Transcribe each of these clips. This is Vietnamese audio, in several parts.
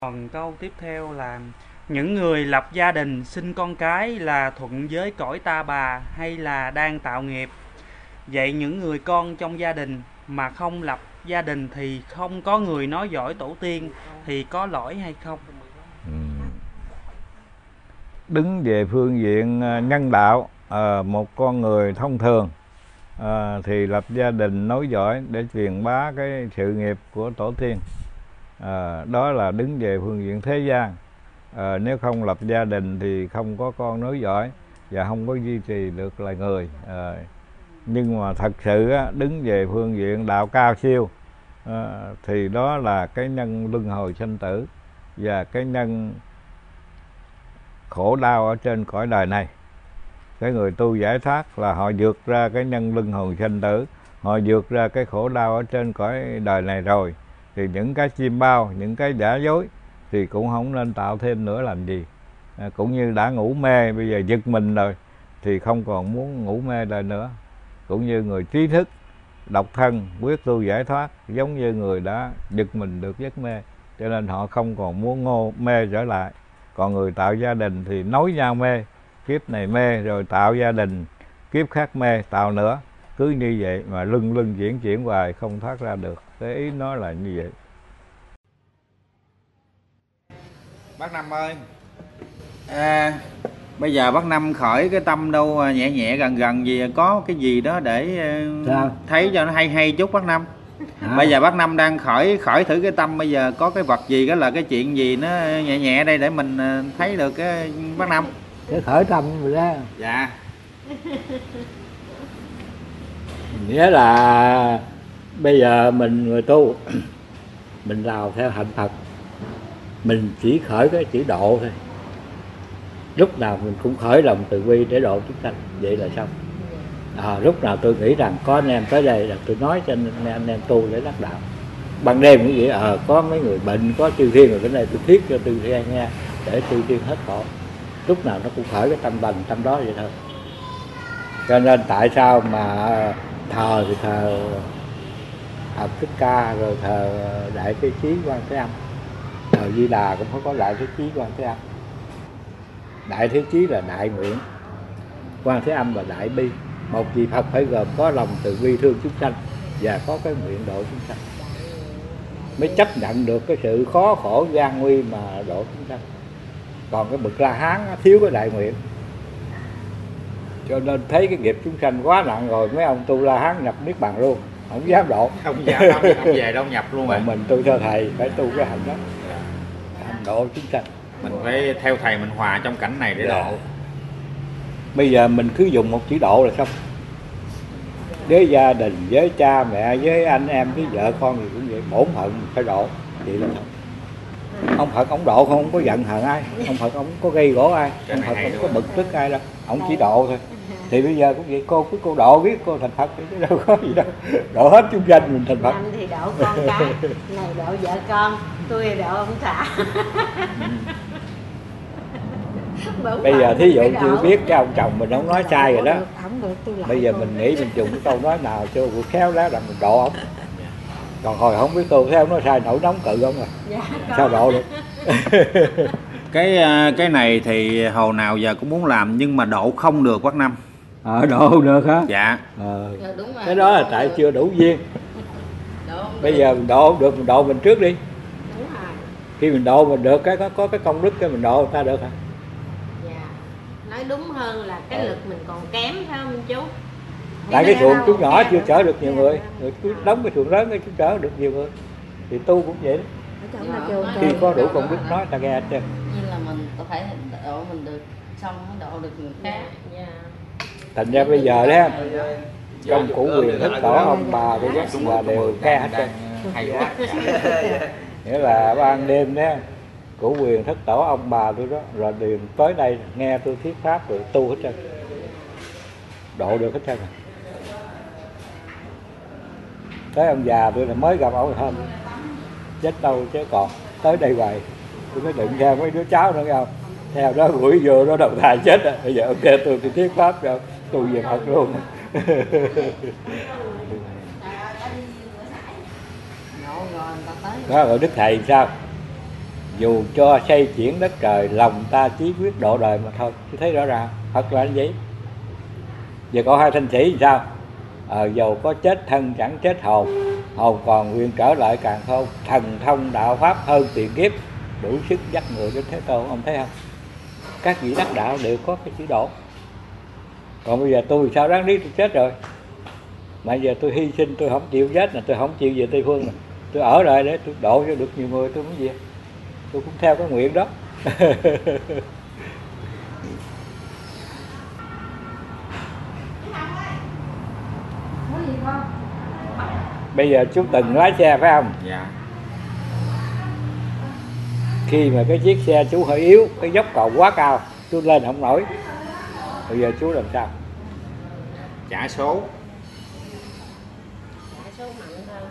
Còn câu tiếp theo là, những người lập gia đình sinh con cái là thuận với cõi ta bà hay là đang tạo nghiệp? Vậy những người con trong gia đình mà không lập gia đình thì không có người nói giỏi tổ tiên thì có lỗi hay không? Ừ. đứng về phương diện à, nhân đạo à, một con người thông thường à, thì lập gia đình nói giỏi để truyền bá cái sự nghiệp của tổ tiên à, đó là đứng về phương diện thế gian. À, nếu không lập gia đình thì không có con nối dõi và không có duy trì được là người. À, nhưng mà thật sự á, đứng về phương diện đạo cao siêu à, thì đó là cái nhân luân hồi sinh tử và cái nhân khổ đau ở trên cõi đời này. Cái người tu giải thoát là họ vượt ra cái nhân luân hồi sinh tử họ vượt ra cái khổ đau ở trên cõi đời này rồi thì những cái chim bao những cái giả dối thì cũng không nên tạo thêm nữa làm gì. À, cũng như đã ngủ mê bây giờ giật mình rồi thì không còn muốn ngủ mê lại nữa. Cũng như người trí thức độc thân quyết tu giải thoát giống như người đã giật mình được giấc mê cho nên họ không còn muốn ngô mê trở lại. Còn người tạo gia đình thì nối nhau mê kiếp này mê rồi tạo gia đình kiếp khác mê tạo nữa. Cứ như vậy mà lưng lưng chuyển chuyển hoài không thoát ra được cái ý nó là như vậy. Bác năm ơi. À, bây giờ bác năm khởi cái tâm đâu à, nhẹ nhẹ gần gần gì có cái gì đó để ờ, Sao? thấy cho nó hay hay chút bác năm. Hả? bây giờ bác năm đang khởi khởi thử cái tâm bây giờ có cái vật gì đó là cái chuyện gì nó nhẹ nhẹ đây để mình ờ, thấy được cái bác năm. Cái khởi tâm rồi đó. Dạ. Nghĩa là bây giờ mình người tu mình làm theo hạnh phật. Mình chỉ khởi cái chữ độ thôi. Lúc nào mình cũng khởi lòng từ bi để độ chúng sanh. Vậy là xong. À, lúc nào tôi nghĩ rằng có anh em tới đây là tôi nói cho anh, anh em tu để đắc đạo. Ban đêm cũng vậy ờ có mấy người bệnh có chư thiên rồi cái này tôi thiết cho chư thiên nghe để chư thiên hết khổ lúc nào nó cũng khởi cái tâm lành tâm đó vậy thôi. Cho nên tại sao mà thờ thì thờ học Thích Ca rồi thờ Đại Thế Chí Quan Thế Âm. Thờ Di Đà cũng phải có Đại Thế Chí Quan Thế Âm. Đại Thế Chí là đại nguyện, Quan Thế Âm là đại bi. Một vị Phật phải gồm có lòng từ bi thương chúng sanh và có cái nguyện độ chúng sanh. Mới chấp nhận được cái sự khó khổ gian nguy mà độ chúng sanh. Còn cái bậc la hán thiếu cái đại nguyện. Cho nên thấy cái nghiệp chúng sanh quá nặng rồi, mấy ông tu la hán nhập niết bàn luôn không dám độ không dám không về đâu nhập luôn mà rồi mình tu theo thầy phải tu cái hạnh đó. Hạnh độ chúng sanh. Mình phải theo thầy mình hòa trong cảnh này để Dạ. độ. Bây giờ mình cứ dùng một chữ độ là xong. Với gia đình với cha mẹ với anh em với vợ con gì cũng vậy. Bổn phận phải độ. Vậy là ông phật ông độ không có giận hờn ai. Ông phật ông có gây gỗ ai. Ông phật không có bực tức ai đâu. Ông chỉ độ thôi thì bây giờ cũng vậy cô cứ cô độ biết cô thành phật thì chứ đâu có gì đâu. Độ hết chung danh mình thành phật. Anh thì độ con cái này độ vợ con tôi độ ông xã bây giờ thí dụ chưa biết cái ông chồng mình không nói sai rồi đó. Được, không bây giờ mình nghĩ mình dùng cái câu nói nào cho vừa khéo léo là mình độ ông. Còn hồi không biết tu theo nó sai nổi nóng cự ông à dạ, sao độ được? Cái à, cái này thì hồi nào giờ cũng muốn làm nhưng mà độ không được bác năm ờ độ được hả? Dạ. Ờ. Dạ, đúng rồi. cái đó là tại chưa đủ duyên. Bây giờ mình độ không được mình độ mình trước đi. Đúng rồi. Khi mình độ mình được cái có, có cái công đức cái mình độ người ta được hả? Dạ. Nói đúng hơn là cái Ừ. lực mình còn kém phải không chú? Tại cái đâu chú nhỏ kém chưa chở được nhiều người. Dạ. người cứ đóng cái xuồng lớn cái chú chở được nhiều người. Thì tu cũng vậy đó. Dạ, khi có đủ công đức nói ta nghe hết trơn. Như là mình có thể độ mình được xong mới độ được người khác. Dạ dạ thành ra bây giờ đó trong củ quyền thích tổ ông bà tôi rất là đều nghe hết trơn. Nghĩa là ban đêm đó củ quyền thất tổ ông bà tôi đó rồi đều tới đây nghe tôi thuyết pháp rồi tu hết trơn. Độ được hết trơn. Tới ông già tôi là mới gặp ông hôm. Chết đâu chứ còn tới đây hoài. Tôi mới đựng theo mấy đứa cháu nữa không? Theo đó gửi vô đó đầu thai chết rồi. Bây giờ ok tôi thì thuyết pháp rồi tu về phật luôn. Đó rồi đức thầy sao? Dù cho xây chuyển đất trời lòng ta chí quyết độ đời mà thôi. Tôi thấy rõ ràng thật là như vậy. Giờ có hai thanh sĩ thì sao? Ờ, dầu có chết thân chẳng chết hồn hồn còn nguyện trở lại càng không thần thông đạo pháp hơn tiền kiếp đủ sức dắt người đến thế tôn ông thấy không? Các vị đắc đạo đều có cái chữ độ còn bây giờ tôi sao đáng lý tôi chết rồi? Mà giờ tôi hy sinh tôi không chịu chết là tôi không chịu về tây phương. Này tôi ở lại để tôi độ cho được nhiều người tôi muốn gì tôi cũng theo cái nguyện đó. Bây giờ chú từng lái xe phải không? Dạ. Khi mà cái chiếc xe chú hơi yếu cái dốc cầu quá cao chú lên không nổi bây giờ chú làm sao? Trả số.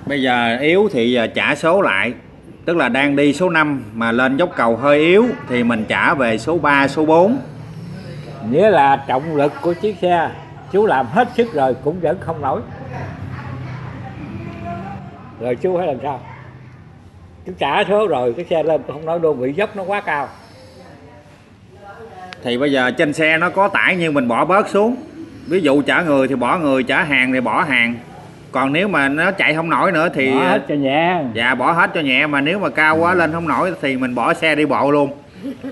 Bây giờ yếu thì giờ trả số lại. Tức là đang đi số 5 mà lên dốc cầu hơi yếu thì mình trả về số 3 số 4 nghĩa là trọng lực của chiếc xe chú làm hết sức rồi cũng vẫn không nổi. Rồi chú phải làm sao? Chú trả số rồi cái xe lên không nói luôn bị dốc nó quá cao thì bây giờ trên xe nó có tải nhưng mình bỏ bớt xuống. Ví dụ trả người thì bỏ người trả hàng thì bỏ hàng. Còn nếu mà nó chạy không nổi nữa thì bỏ hết cho nhẹ. Dạ bỏ hết cho nhẹ. Mà nếu mà cao quá lên không nổi thì mình bỏ xe đi bộ luôn.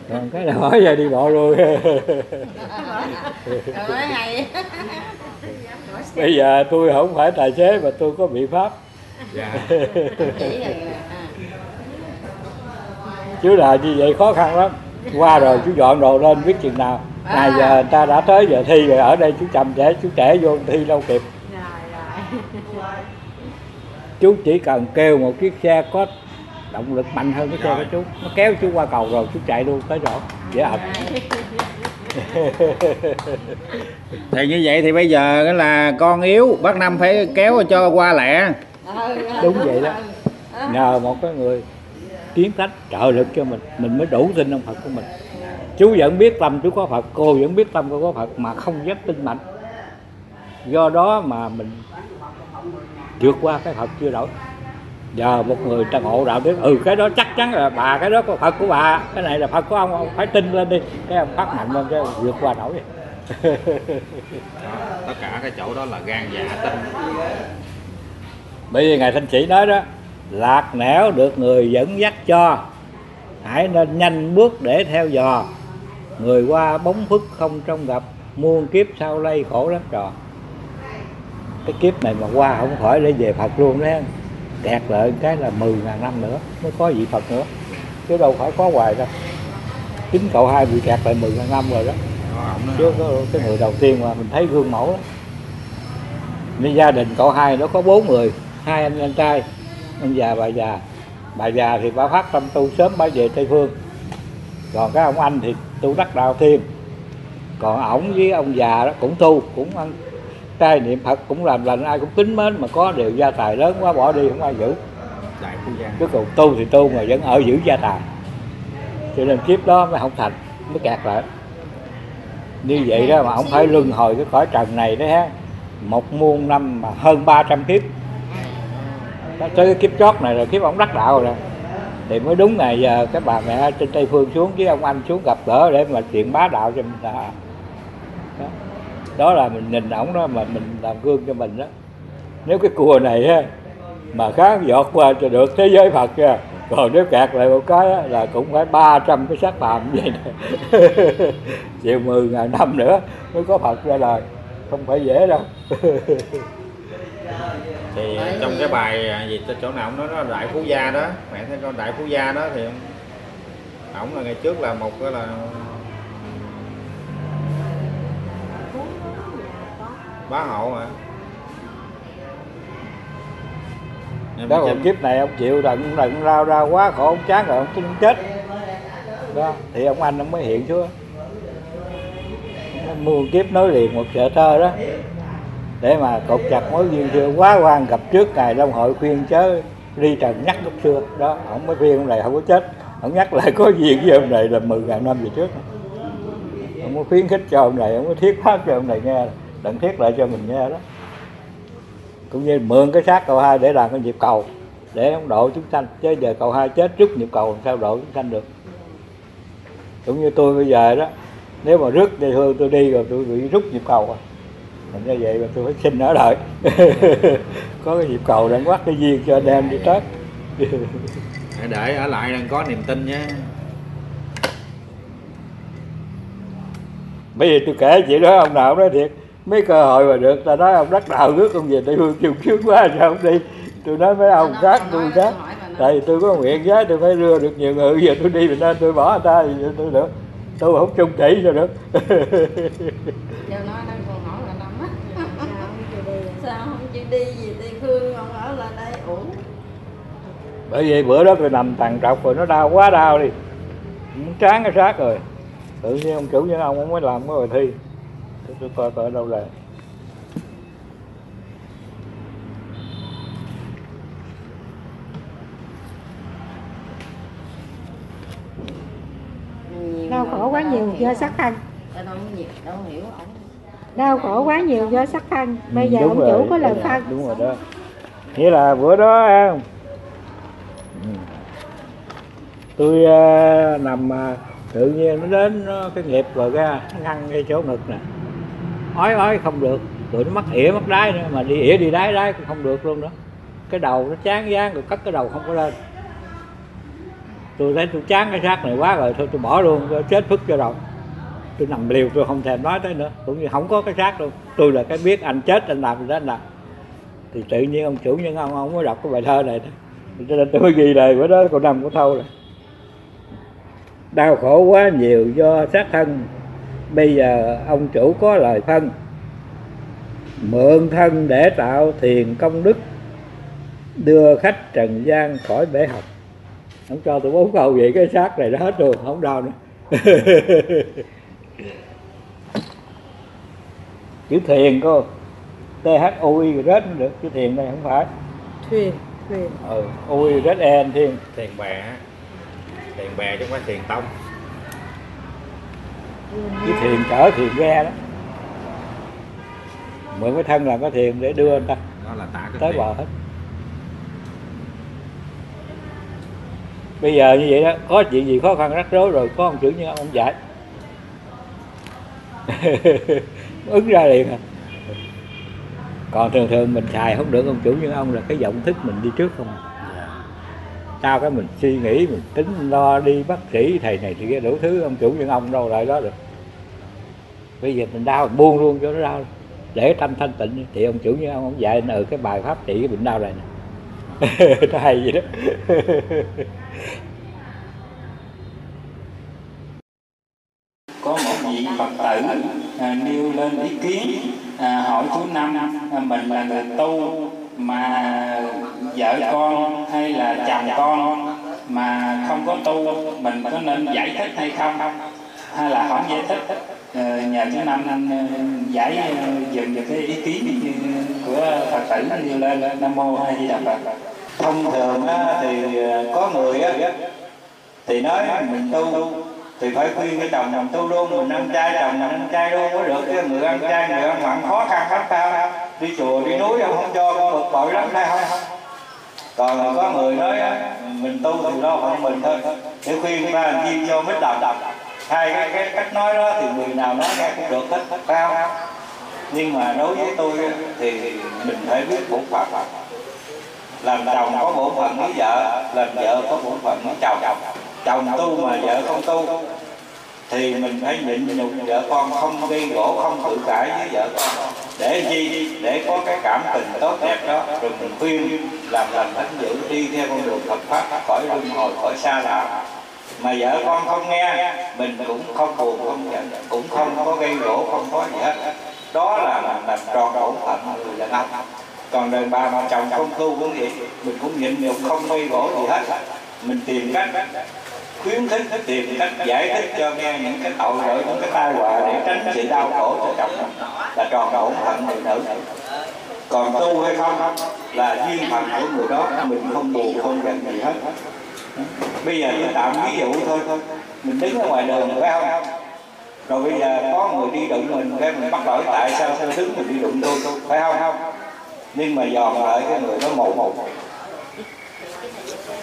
Còn cái nào bỏ về đi bộ luôn. Bây giờ tôi không phải tài xế mà tôi có biện pháp. Dạ. Chứ là như vậy khó khăn lắm qua rồi chú dọn đồ lên biết chừng nào. Ngày giờ người ta đã tới giờ thi rồi ở đây chú chậm trễ chú trẻ vô thi đâu kịp. Rồi rồi. Chú chỉ cần kêu một chiếc xe có động lực mạnh hơn cái xe của chú. Nó kéo chú qua cầu rồi chú chạy luôn tới chỗ dễ ập. Thì như vậy thì bây giờ cái là con yếu bác năm phải kéo cho qua lẹ. Đúng vậy đó. Nhờ một cái người kiến tánh trợ lực cho mình mình mới đủ tin ông phật của mình. Chú vẫn biết tâm chú có phật cô vẫn biết tâm cô có phật mà không dám tin mạnh. Do đó mà mình vượt qua cái phật chưa đổi. Giờ một người ta ngộ đạo biết ừ cái đó chắc chắn là bà cái đó có phật của bà cái này là phật của ông ông phải tin lên đi. Cái ông phát mạnh lên cái vượt qua nổi. Tất cả cái chỗ đó là gan dạ tinh. Bởi vì ngài thanh sĩ nói đó lạc nẻo được người dẫn dắt cho. Hãy nên nhanh bước để theo dò. Người qua bóng phức không trông gặp, muôn kiếp sau lây khổ lắm trò. Cái kiếp này mà qua không khỏi để về phật luôn đó kẹt lại cái là 10 ngàn năm nữa, mới có vị phật nữa. Chứ đâu phải có hoài đâu. Chính cậu hai bị kẹt lại 10 ngàn năm rồi đó. Chứ có cái người đầu tiên mà mình thấy gương mẫu đó. Nên gia đình cậu hai nó có bốn người, hai anh anh trai ông già bà già. Bà già thì bà phát tâm tu sớm bà về tây phương. Còn cái ông anh thì tu đắc đạo thiên còn ổng với ông già đó cũng tu cũng ăn trai niệm phật cũng làm lành ai cũng kính mến mà có điều gia tài lớn quá bỏ đi không ai giữ. Cuối cùng tu thì tu mà vẫn ở giữ gia tài. Cho nên kiếp đó mới không thành mới kẹt lại. Như vậy đó mà ông phải luân hồi cái cõi trần này đó ha. Một muôn năm mà hơn 300 kiếp tới cái kiếp chót này rồi kiếp ông đắc đạo rồi. Thì mới đúng ngày giờ cái bà mẹ trên tây phương xuống với ông anh xuống gặp gỡ để mà chuyện bá đạo cho mình đó. đó là mình nhìn ổng đó mà mình làm gương cho mình đó. Nếu cái cua này á, mà khá giọt qua cho được thế giới Phật kìa còn nếu kẹt lại một cái á, là cũng phải 300 cái xác phạm vậy nè chịu 10 ngàn năm nữa mới có Phật ra đời không phải dễ đâu. thì trong cái bài à, gì chỗ nào ông nói nó đại phú gia đó. Mẹ thấy con đại phú gia đó thì ông, ổng là ngày trước là một cái là bá hộ mà Em đó còn kiếp này ông chịu đựng đựng lao ra quá khổ ông chán rồi ông tin chết. Đó thì ông anh ông mới hiện xuống. Ông mua kiếp nối liền một sợi tơ đó để mà cột chặt mối duyên xưa, quá quan gặp trước ngày long hội khuyên chớ ly trần nhắc lúc xưa. Đó, ông mới khuyên ông này, không có chết, ông nhắc lại có duyên với ông này là 10 ngàn năm về trước. Ông có khuyến khích cho ông này, ông có thiết pháp cho ông này nghe đặng thiết lại cho mình nghe đó. Cũng như mượn cái xác cầu hai để làm cái nhịp cầu, để ông độ chúng sanh. Chứ giờ cầu hai chết trước nhịp cầu, làm sao độ chúng sanh được? Cũng như tôi bây giờ đó, nếu mà rước dây hương tôi đi rồi tôi bị rút nhịp cầu à thành ra vậy mà tôi phải xin ở đợi có cái nhịp cầu để quát cái duyên cho anh em đi tết. Để ở lại đang có niềm tin nhé. Bây giờ tôi kể chuyện đó ông nào nói thiệt. Mấy cơ hội mà được ta nói ông đắc đạo rước ông về tây hương chiều trước quá sao không đi. Tôi nói mấy ông khác tôi khác. tại vì tôi có nguyện giá tôi phải đưa được nhiều người. Giờ tôi đi mình nên tôi bỏ người ta thì tôi được. Tôi không chung chỉ rồi được Châu nói đang còn hỏi là năm á sao không chịu đi Sao không chịu đi về Tây Phương Ông ở lại đây ổn bởi vì bữa đó tôi nằm tàn trọc rồi nó đau quá đau đi. Muốn tráng cái xác rồi. Tự nhiên ông chủ nhân ông không mới làm cái bài thi. Tôi, tôi coi coi ở đâu là. Nhiều đau khổ quá nhiều do sắc Ta đâu có nhiều đâu hiểu ổng đau khổ quá nhiều do sắc thân. Bây Ừ, giờ đúng ông rồi, chủ có lời phân. đúng rồi đó. Nghĩa là bữa đó á, ừ, tôi à, nằm à, tự nhiên nó đến nó, cái nghiệp rồi ra nó ngăn cái chỗ ngực nè. Ói ói không được. Rồi nó mắc ỉa mắc đái nữa mà đi ỉa đi đái đái cũng không được luôn đó. Cái đầu nó chán dáng rồi cất cái đầu không có lên. Tôi thấy tôi chán cái xác này quá rồi thôi tôi bỏ luôn chết phức cho đầu tôi nằm liều, tôi không thèm nói tới nữa. Cũng như không có cái xác đâu. Tôi là cái biết anh chết, anh làm gì đó, anh làm. Thì tự nhiên ông chủ nhân ông ông mới đọc cái bài thơ này đó. Cho nên tôi mới ghi lời bữa đó, còn năm của thâu rồi. Đau khổ quá nhiều do xác thân. Bây giờ ông chủ có lời phân. Mượn thân để tạo thiền công đức. Đưa khách trần gian khỏi bể học. Ông cho tôi bốn câu vậy cái xác này nó hết rồi không đau nữa. chữ thiền cô t h o i rết được chữ thiền này không phải. Thuyền thuyền ừ o i rết e n thiền. Thiền bè thiền bè chứ không phải thiền tông. Chữ thiền cỡ thiền ghe đó. Mượn cái thân làm cái thiền để đưa người ta. Đó là tả cái tới thiền. bờ hết. Bây giờ như vậy đó có chuyện gì khó khăn rắc rối rồi có ông chủ như ông giải ứng ra liền à. Còn thường thường mình xài không được ông chủ như ông là cái giọng thức mình đi trước không à. sao cái mình suy nghĩ mình tính lo đi bác sĩ thầy này thì kia đủ thứ ông chủ như ông đâu lại đó được. Bây giờ mình đau mình buông luôn cho nó đau. Để tâm thanh tịnh thì ông chủ như ông ông dạy ừ cái bài pháp trị cái bệnh đau này nè. Nó hay vậy đó. Có một vị phật tử à, nêu lên ý kiến à, hỏi chú năm à, mình là người tu mà vợ con hay là chồng con mà không có tu mình có nên giải thích hay không? Hay là không giải thích? À, nhờ chú năm anh giải à, dùm được cái ý kiến của phật tử nêu lên nam mô hay di đà phật. Thông thường á, thì à, có người á thì nói mình tu thì phải khuyên cái chồng chồng tu luôn mình ăn chay chồng mình ăn chay luôn mới được. Cái người ăn chay người ăn mặn khó khăn lắm sao đi chùa đi núi ông không cho con bực bội lắm đây không? Còn có người nói mình tu thì lo phận mình thôi. Để khuyên ra làm chi cho mít đập đập hai cái, cái cách nói đó thì người nào nói nghe cũng được hết phải nhưng mà đối với tôi thì mình phải biết bổn phận. Làm chồng có bổn phận với vợ làm vợ có bổn phận với chồng chồng tu mà vợ không tu thì mình phải nhịn nhục vợ con không gây gỗ không cự cãi với vợ con. Để gì? Để có cái cảm tình tốt đẹp đó. Rồi mình khuyên làm lành thánh dữ đi theo con đường Phật pháp khỏi luân hồi khỏi xa lạ. Mà vợ con không nghe mình cũng không buồn không giận cũng không có gây gỗ không có gì hết. Đó là làm, làm tròn bổn phận người đàn ông. Còn đàn bà mà chồng không tu cũng vậy mình cũng nhịn nhục không gây gỗ gì hết. Mình tìm cách khuyến khích tìm cách giải thích cho nghe những cái tội lỗi, những cái tai họa để tránh sự đau khổ cho chồng mình là tròn bổn phận người nữ. Còn tu hay không là duyên phận của người đó, mình không buồn, không giận gì hết. Bây giờ tôi tạm ví dụ thôi thôi mình đứng ở ngoài đường, phải không? Rồi bây giờ có người đi đụng mình, cái mình bắt lỗi, tại sao sao đứng mình đi đụng tôi, phải không không? Nhưng mà dòm lại cái người đó một một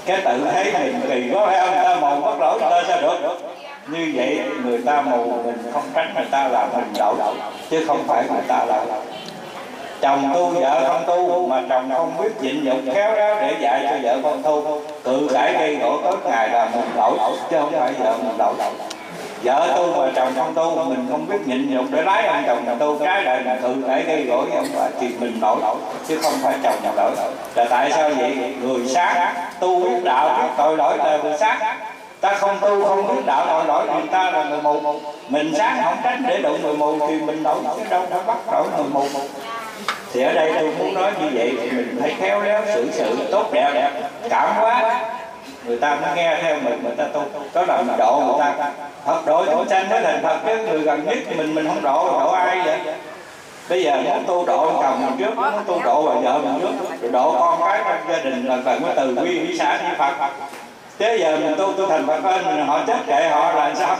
cái tự thấy mình kỳ quá phải không? Ta mù bắt lỗi, người ta sao được? Như vậy người ta mù mình không trách người ta là mình đổ chứ không phải người ta là chồng tu, vợ không tu, mà chồng không biết nhịn nhục, khéo léo để dạy cho vợ con tu. Cự cãi gây gỗ tối ngày là mình lỗi, chứ không phải vợ mình lỗi vợ tu và chồng không tu mình không biết nhịn nhục để lái ông chồng tu cái đời là tự để gây gỗ ông bà thì mình lỗi chứ không phải chồng nhập lỗi là tại sao vậy? Người sáng tu biết đạo, biết tội lỗi, là người sáng ta không tu, không biết đạo, tội lỗi người ta là người mù. Mình sáng không tránh để đụng người mù, thì mình lỗi chứ đâu đã bắt lỗi người mù. Thì ở đây tôi muốn nói như vậy, thì mình phải khéo léo xử sự tốt đẹp đẹp cảm quá người ta mới nghe theo mình mình ta tu. Đó là mình độ người ta. Phật độ chúng sanh mới thành Phật chứ, người gần nhất mình mình không độ độ ai vậy? Bây giờ muốn tu độ chồng mình trước, muốn tu độ bà vợ mình trước rồi độ con cái trong gia đình là cần phải từ quy hỷ xã đi Phật. Thế giờ mình tu tu thành Phật ơn mình, họ chết kệ họ là sao?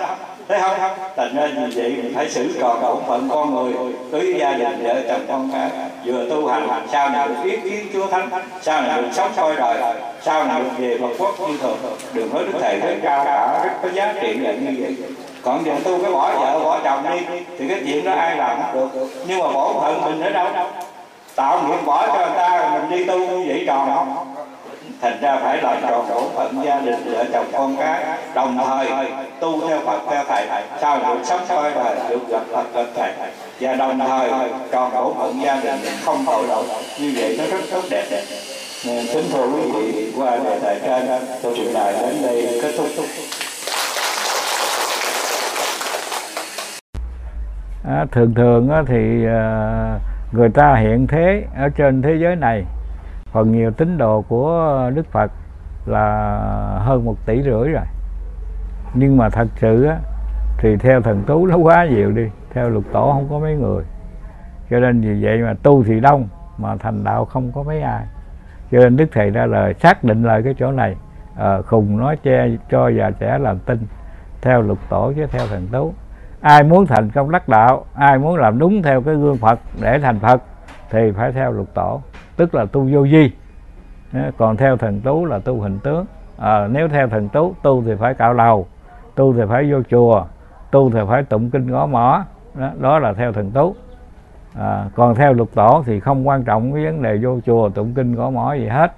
Thấy không? Thành ra như vậy mình phải xử tròn bổn phận con người, cưới gia đình vợ chồng con cái. Vừa tu hành, sau này được biết kiến chúa thánh, sau này được sống soi đời, sau này được về phật quốc như thường. Đừng nói đức thầy rất cao cả rất có giá trị là như vậy. Còn giờ tu cái bỏ vợ, bỏ chồng đi, thì cái chuyện đó ai làm được. Nhưng mà bổn phận mình ở đâu? Tạo nghiệp bỏ cho người ta, mình đi tu như vậy tròn không? Thành ra phải làm tròn bổn phận gia đình vợ chồng con cái đồng thời tu theo Phật theo thầy sao được sống soi và được gặp Phật gặp thầy. Và đồng thời tròn bổn phận gia đình không tội lỗi như vậy nó rất tốt đẹp. Đẹp nên kính thưa quý vị qua đề tài trên tôi truyền bày đến đây kết thúc. À, thường thường á, thì à, người ta hiện thế ở trên thế giới này phần nhiều tín đồ của Đức Phật là hơn một tỷ rưỡi rồi. Nhưng mà thật sự á, thì theo thần tú nó quá nhiều đi. Theo lục tổ không có mấy người. Cho nên vì vậy mà tu thì đông mà thành đạo không có mấy ai. Cho nên đức thầy ra lời xác định lại cái chỗ này. À, khùng nói che cho già trẻ làm tin theo lục tổ chứ theo thần tú. Ai muốn thành công đắc đạo ai muốn làm đúng theo cái gương phật để thành phật thì phải theo lục tổ tức là tu vô vi. Còn theo thần tú là tu hình tướng. À, nếu theo thần tú tu thì phải cạo đầu tu thì phải vô chùa tu thì phải tụng kinh gõ mỏ đó, đó là theo thần tú. À, còn theo lục tổ thì không quan trọng cái vấn đề vô chùa tụng kinh gõ mỏ gì hết.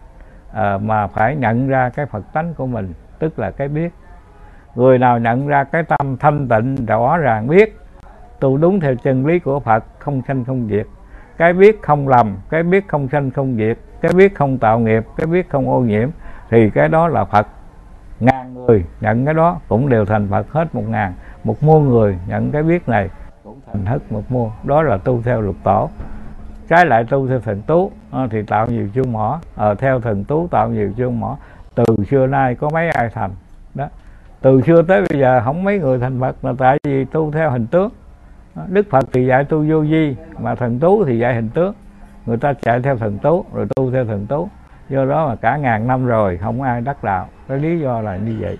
À, mà phải nhận ra cái phật tánh của mình tức là cái biết. Người nào nhận ra cái tâm thanh tịnh rõ ràng biết tu đúng theo chân lý của phật không sanh không diệt cái biết không lầm cái biết không sanh không diệt cái biết không tạo nghiệp cái biết không ô nhiễm thì cái đó là phật. Ngàn người nhận cái đó cũng đều thành phật hết một ngàn. Một muôn người nhận cái biết này cũng thành hết một muôn. Đó là tu theo lục tổ. Trái lại tu theo thần tú ờ, thì tạo nhiều chương mỏ. À, theo thần tú tạo nhiều chương mỏ. Từ xưa nay có mấy ai thành? Đó. Từ xưa tới bây giờ không mấy người thành phật là tại vì tu theo hình tướng đức phật thì dạy tu vô vi, mà thần tú thì dạy hình tướng. Người ta chạy theo thần tú, rồi tu theo thần tú. Do đó mà cả ngàn năm rồi, không ai đắc đạo. Cái lý do là như vậy.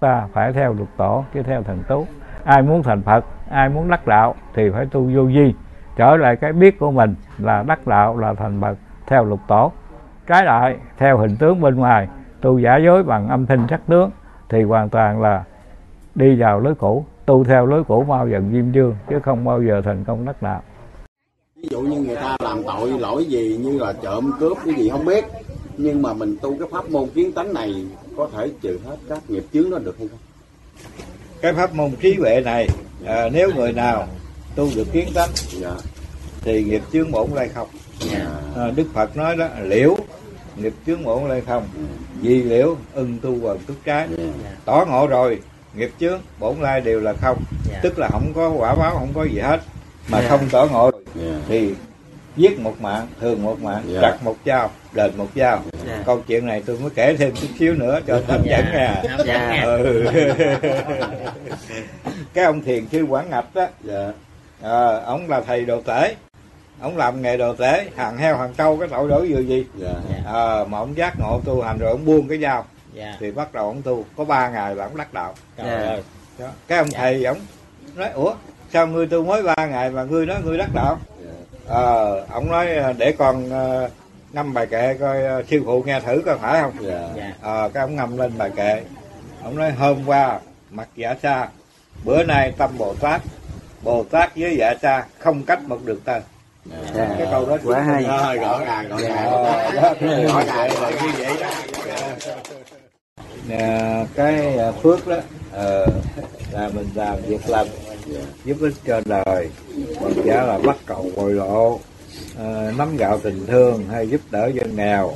Ta phải theo luật tổ, chứ theo thần tú. Ai muốn thành phật, ai muốn đắc đạo, thì phải tu vô vi. Trở lại cái biết của mình là đắc đạo, là thành phật, theo luật tổ. Trái lại, theo hình tướng bên ngoài, tu giả dối bằng âm thanh sắc tướng, thì hoàn toàn là đi vào lưới cũ tu theo lối cũ bao giờ diêm dương chứ không bao giờ thành công đắc đạo. Ví dụ như người ta làm tội lỗi gì như là trộm cướp cái gì không biết nhưng mà mình tu cái pháp môn kiến tánh này có thể trừ hết các nghiệp chướng đó được hay không? Cái pháp môn trí huệ này à, nếu người nào tu được kiến tánh dạ. thì nghiệp chướng bổn lai không? Dạ. À, đức phật nói đó liễu nghiệp chướng bổn lai không? Vì liễu ưng tu quần túc trái. Tỏ ngộ rồi nghiệp chướng bổn lai đều là không. Tức là không có quả báo không có gì hết. Mà không tỏ ngộ dạ. Thì giết một mạng thường một mạng Dạ. trật một dao đền một dao câu chuyện này tôi mới kể thêm chút xíu nữa cho hấp dẫn nha. Dạ. ừ. cái ông thiền sư quảng ngập đó. Dạ. À, ông là thầy đồ tể. Ông làm nghề đồ tể hàng heo hàng trâu cái tội lỗi vừa gì. Dạ. À, mà ông giác ngộ tu hành rồi ông buông cái dao dạ thì bắt đầu ông tu có ba ngày là ông đắc đạo trời Dạ. ơi đó. cái ông thầy ông nói ủa sao ngươi tu mới ba ngày mà ngươi nói ngươi đắc đạo dạ ờ ông nói ờ, để con ờ, ngâm bài kệ coi ờ, sư phụ nghe thử coi phải không dạ dạ ờ cái ông ngâm lên bài kệ ông nói hôm qua mặt dạ xa bữa nay tâm bồ tát bồ tát với dạ xa không cách một đường tên cái câu đó quá hay. Rồi, rõ ràng rõ ràng Ờ, đó, rõ ràng là như vậy đó Nè, cái à, phước đó ờ, là mình làm việc lành giúp ích cho đời. Còn giả là bắt cầu bồi lộ ờ, nắm gạo tình thương hay giúp đỡ dân nghèo.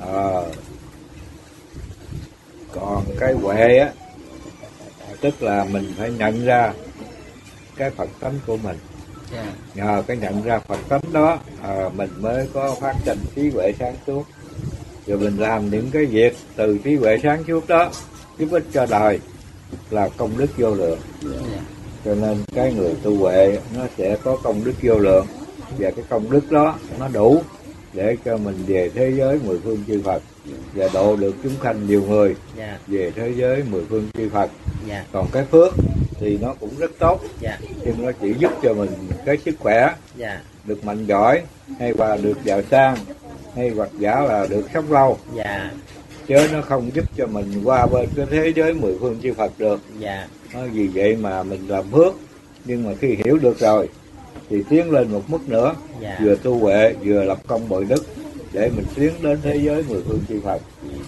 Ờ, còn cái huệ á tức là mình phải nhận ra cái phật tánh của mình. Nhờ cái nhận ra phật tánh đó ờ, mình mới có phát trình trí huệ sáng suốt rồi mình làm những cái việc từ trí huệ sáng suốt đó giúp ích cho đời là công đức vô lượng. Cho nên cái người tu huệ nó sẽ có công đức vô lượng. Và cái công đức đó nó đủ để cho mình về thế giới mười phương chư Phật và độ được chúng sanh nhiều người dạ. về thế giới mười phương chư Phật. Dạ. Còn cái phước thì nó cũng rất tốt. Dạ. Nhưng nó chỉ giúp cho mình cái sức khỏe. Dạ được mạnh giỏi hay là được giàu sang hay hoặc giả là được sống lâu. Dạ. Chứ nó không giúp cho mình qua bên cái thế giới mười phương chư Phật được. Dạ. Nó vì vậy mà mình làm phước nhưng mà khi hiểu được rồi thì tiến lên một mức nữa. Dạ. Vừa tu huệ vừa lập công bội đức để mình tiến đến thế giới mười phương chư Phật.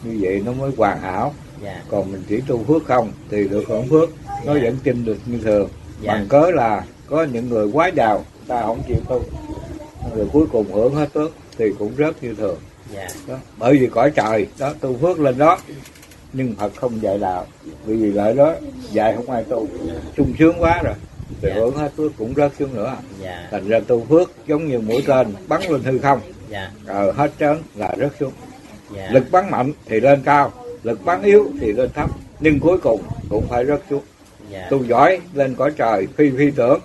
Như vậy nó mới hoàn hảo. Dạ. Còn mình chỉ tu phước không thì được hưởng phước. Nó vẫn kinh được như thường. Dạ. bằng cớ là có những người quá giàu ta không chịu tu. Rồi cuối cùng hưởng hết phước thì cũng rớt như thường. Dạ. Đó. bởi vì cõi trời đó tu phước lên đó. Nhưng Phật không dạy đạo. Vì vì lợi đó dạy không ai tu. Sung sướng quá rồi. Thì Dạ. hưởng hết phước cũng rớt xuống nữa. Dạ. Thành ra tu phước giống như mũi tên bắn lên hư không. Dạ. Ờ, hết trơn là rớt xuống. Dạ. Lực bắn mạnh thì lên cao lực bắn yếu thì lên thấp. Nhưng cuối cùng cũng phải rớt xuống. Dạ. Tu giỏi lên cõi trời phi phi tưởng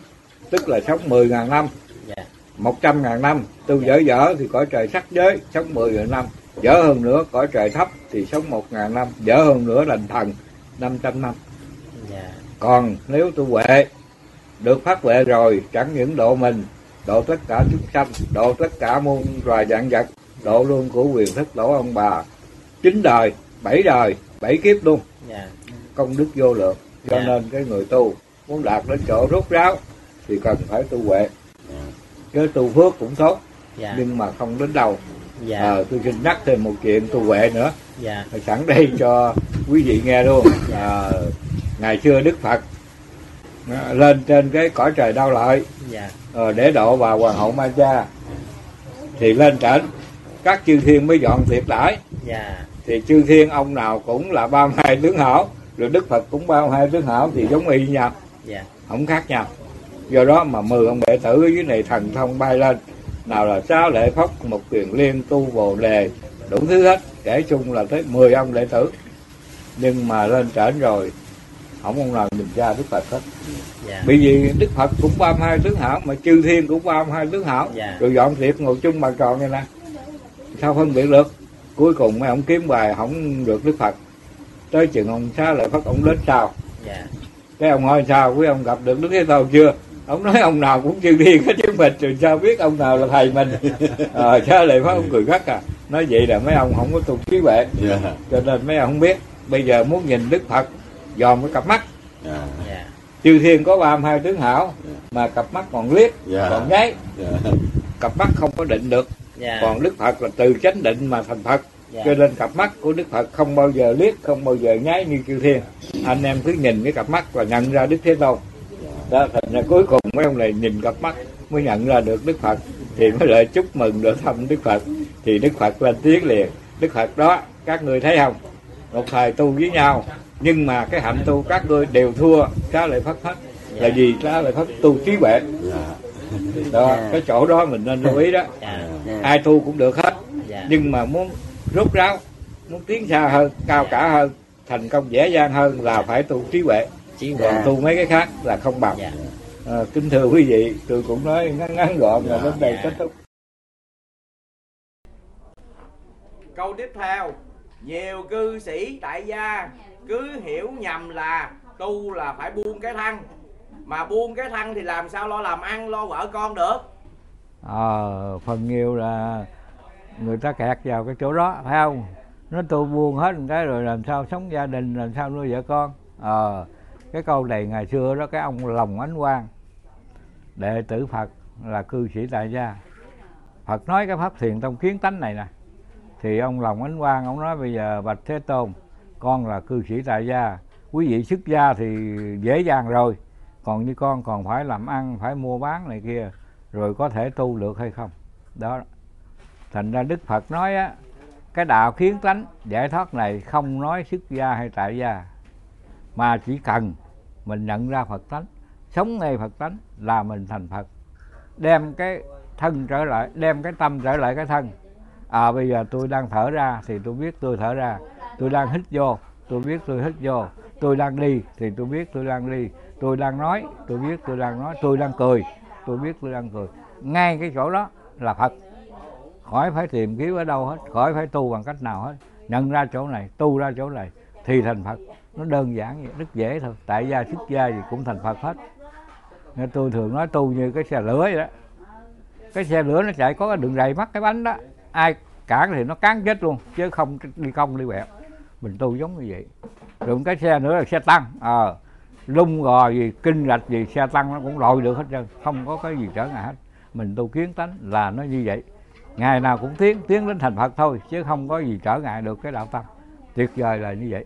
tức là sống 10.000 năm. Dạ. 100.000 năm. Tu dở dở thì cõi trời sắc giới sống 10.000 năm. Dở hơn nữa cõi trời thấp thì sống 1.000 năm. Dở hơn nữa thành thần 500 năm. Dạ. Còn nếu tu huệ được phát huệ rồi chẳng những độ mình độ tất cả chúng sanh độ tất cả muôn loài dạng vật độ luôn của quyền thức tổ ông bà. Chín đời bảy đời bảy kiếp luôn. Dạ. Công đức vô lượng. Cho nên cái người tu muốn đạt đến chỗ rốt ráo thì cần phải tu huệ. Chứ tu phước cũng tốt dạ. nhưng mà không đến đâu. Dạ. Ờ, tôi xin nhắc thêm một chuyện tu huệ nữa. Dạ. Sẵn đây cho quý vị nghe luôn. À, ngày xưa đức phật à, lên trên cái cõi trời đau lợi. Dạ. Ờ, để độ vào hoàng hậu ma cha thì lên trển các chư thiên mới dọn tiệc đãi dạ. Thì chư thiên ông nào cũng là ba mươi hai tướng hảo rồi đức phật cũng ba mươi hai tướng hảo thì giống y như nhau. Dạ. Không khác nhau do đó mà mười ông đệ tử ở dưới này thần thông bay lên. Nào là sáu lệ phốc một quyền liên tu bồ đề đủ thứ hết kể chung là tới mười ông đệ tử. Nhưng mà lên trển rồi không ông nào nhìn ra đức phật hết. Dạ. Bởi vì đức phật cũng ba mươi hai tướng hảo mà chư thiên cũng ba mươi hai tướng hảo. Dạ. rồi dọn tiệc ngồi chung bàn tròn như nè. Sao phân biệt được? Cuối cùng mấy ông kiếm bài không được đức phật. Tới chừng ông xá lợi phất ông đến sau. Dạ. Cái ông hỏi sao quý ông gặp được đức thế tôn chưa ông nói ông nào cũng chư thiên hết chứ mình rồi sao biết ông nào là thầy mình? Ờ xá lợi phất ông cười gắt à? Nói vậy là mấy ông không có tu trí huệ. Dạ cho nên mấy ông không biết. Bây giờ muốn nhìn đức phật dòm cái cặp mắt. Dạ dạ chư thiên có ba mươi hai tướng hảo mà cặp mắt còn liếc Dạ. còn nháy. Dạ cặp mắt không có định được. Dạ còn đức phật là từ chánh định mà thành phật. Dạ. cho nên cặp mắt của đức phật không bao giờ liếc không bao giờ nháy như chư thiên. Anh em cứ nhìn cái cặp mắt và nhận ra đức thế tôn đó thành ra cuối cùng mấy ông này nhìn cặp mắt mới nhận ra được đức phật. Thì mới lại chúc mừng được thăm đức phật. Thì đức phật lên tiếng liền. Đức phật đó các ngươi thấy không? Một thời tu với nhau nhưng mà cái hạnh tu các ngươi đều thua. Xá lợi phất hết là vì xá lợi phất tu trí huệ. Dạ. Đó Dạ. cái chỗ đó mình nên lưu ý đó. Dạ. Ai tu cũng được hết. Dạ. Nhưng mà muốn rút ráo muốn tiến xa hơn cao cả hơn thành công dễ dàng hơn là phải tu trí huệ trí còn huệ tu mấy cái khác là không bằng. Dạ. À, kính thưa quý vị tôi cũng nói ngắn ngắn gọn là Dạ. đến đây Dạ. kết thúc. Câu tiếp theo. Nhiều cư sĩ tại gia cứ hiểu nhầm là tu là phải buông cái thân. Mà buông cái thân thì làm sao lo làm ăn, lo vợ con được? Ờ phần nhiều là người ta kẹt vào cái chỗ đó phải không? Nó tu buông hết một cái rồi làm sao sống gia đình làm sao nuôi vợ con? Ờ cái câu này ngày xưa đó, cái ông lòng ánh quang. Đệ tử phật là cư sĩ tại gia. Phật nói cái pháp thiền tông kiến tánh này nè. Thì ông lòng ánh quang, ông nói bây giờ bạch thế tôn, con là cư sĩ tại gia. Quý vị xuất gia thì dễ dàng rồi. Còn như con còn phải làm ăn, phải mua bán này kia, rồi có thể tu được hay không? Đó. Thành ra đức phật nói á, cái đạo kiến tánh, giải thoát này không nói xuất gia hay tại gia mà chỉ cần mình nhận ra phật tánh, sống ngay phật tánh là mình thành phật. Đem cái thân trở lại, đem cái tâm trở lại cái thân. À bây giờ tôi đang thở ra thì tôi biết tôi thở ra. Tôi đang hít vô, tôi biết tôi hít vô. Tôi đang đi thì tôi biết tôi đang đi. Tôi đang nói, tôi biết tôi đang nói. Tôi đang cười, tôi biết tôi đang cười. Ngay cái chỗ đó là phật. Khỏi phải tìm kiếm ở đâu hết, khỏi phải tu bằng cách nào hết. Nhận ra chỗ này, tu ra chỗ này thì thành phật nó đơn giản vậy rất dễ thôi. Tại gia xuất gia gì cũng thành phật hết. Nên tôi thường nói tu như cái xe lửa vậy đó. Cái xe lửa nó chạy có cái đường rầy mắc cái bánh đó. Ai cản thì nó cán chết luôn chứ không đi công đi quẹo mình tu giống như vậy. Rồi cái xe nữa là xe tăng. Ờ à, lung gò gì kinh rạch gì xe tăng nó cũng lội được hết trơn. Không có cái gì trở ngại hết. Mình tu kiến tánh là nó như vậy. Ngày nào cũng tiến tiến đến thành phật thôi chứ không có gì trở ngại được cái đạo tăng. Tuyệt vời là như vậy.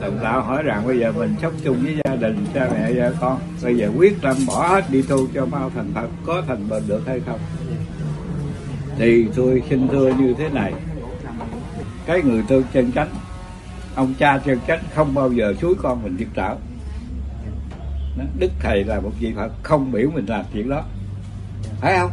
Tận Lão hỏi rằng, bây giờ mình sống chung với gia đình, cha mẹ vợ con, bây giờ quyết tâm bỏ hết đi tu cho mau thành Phật, có thành bền được hay không? Thì tôi xin thưa như thế này. Cái người tôi chân chánh, ông cha chân chánh không bao giờ suối con mình việc trảo đức thầy là một vị phật không biểu mình làm chuyện đó. Phải không?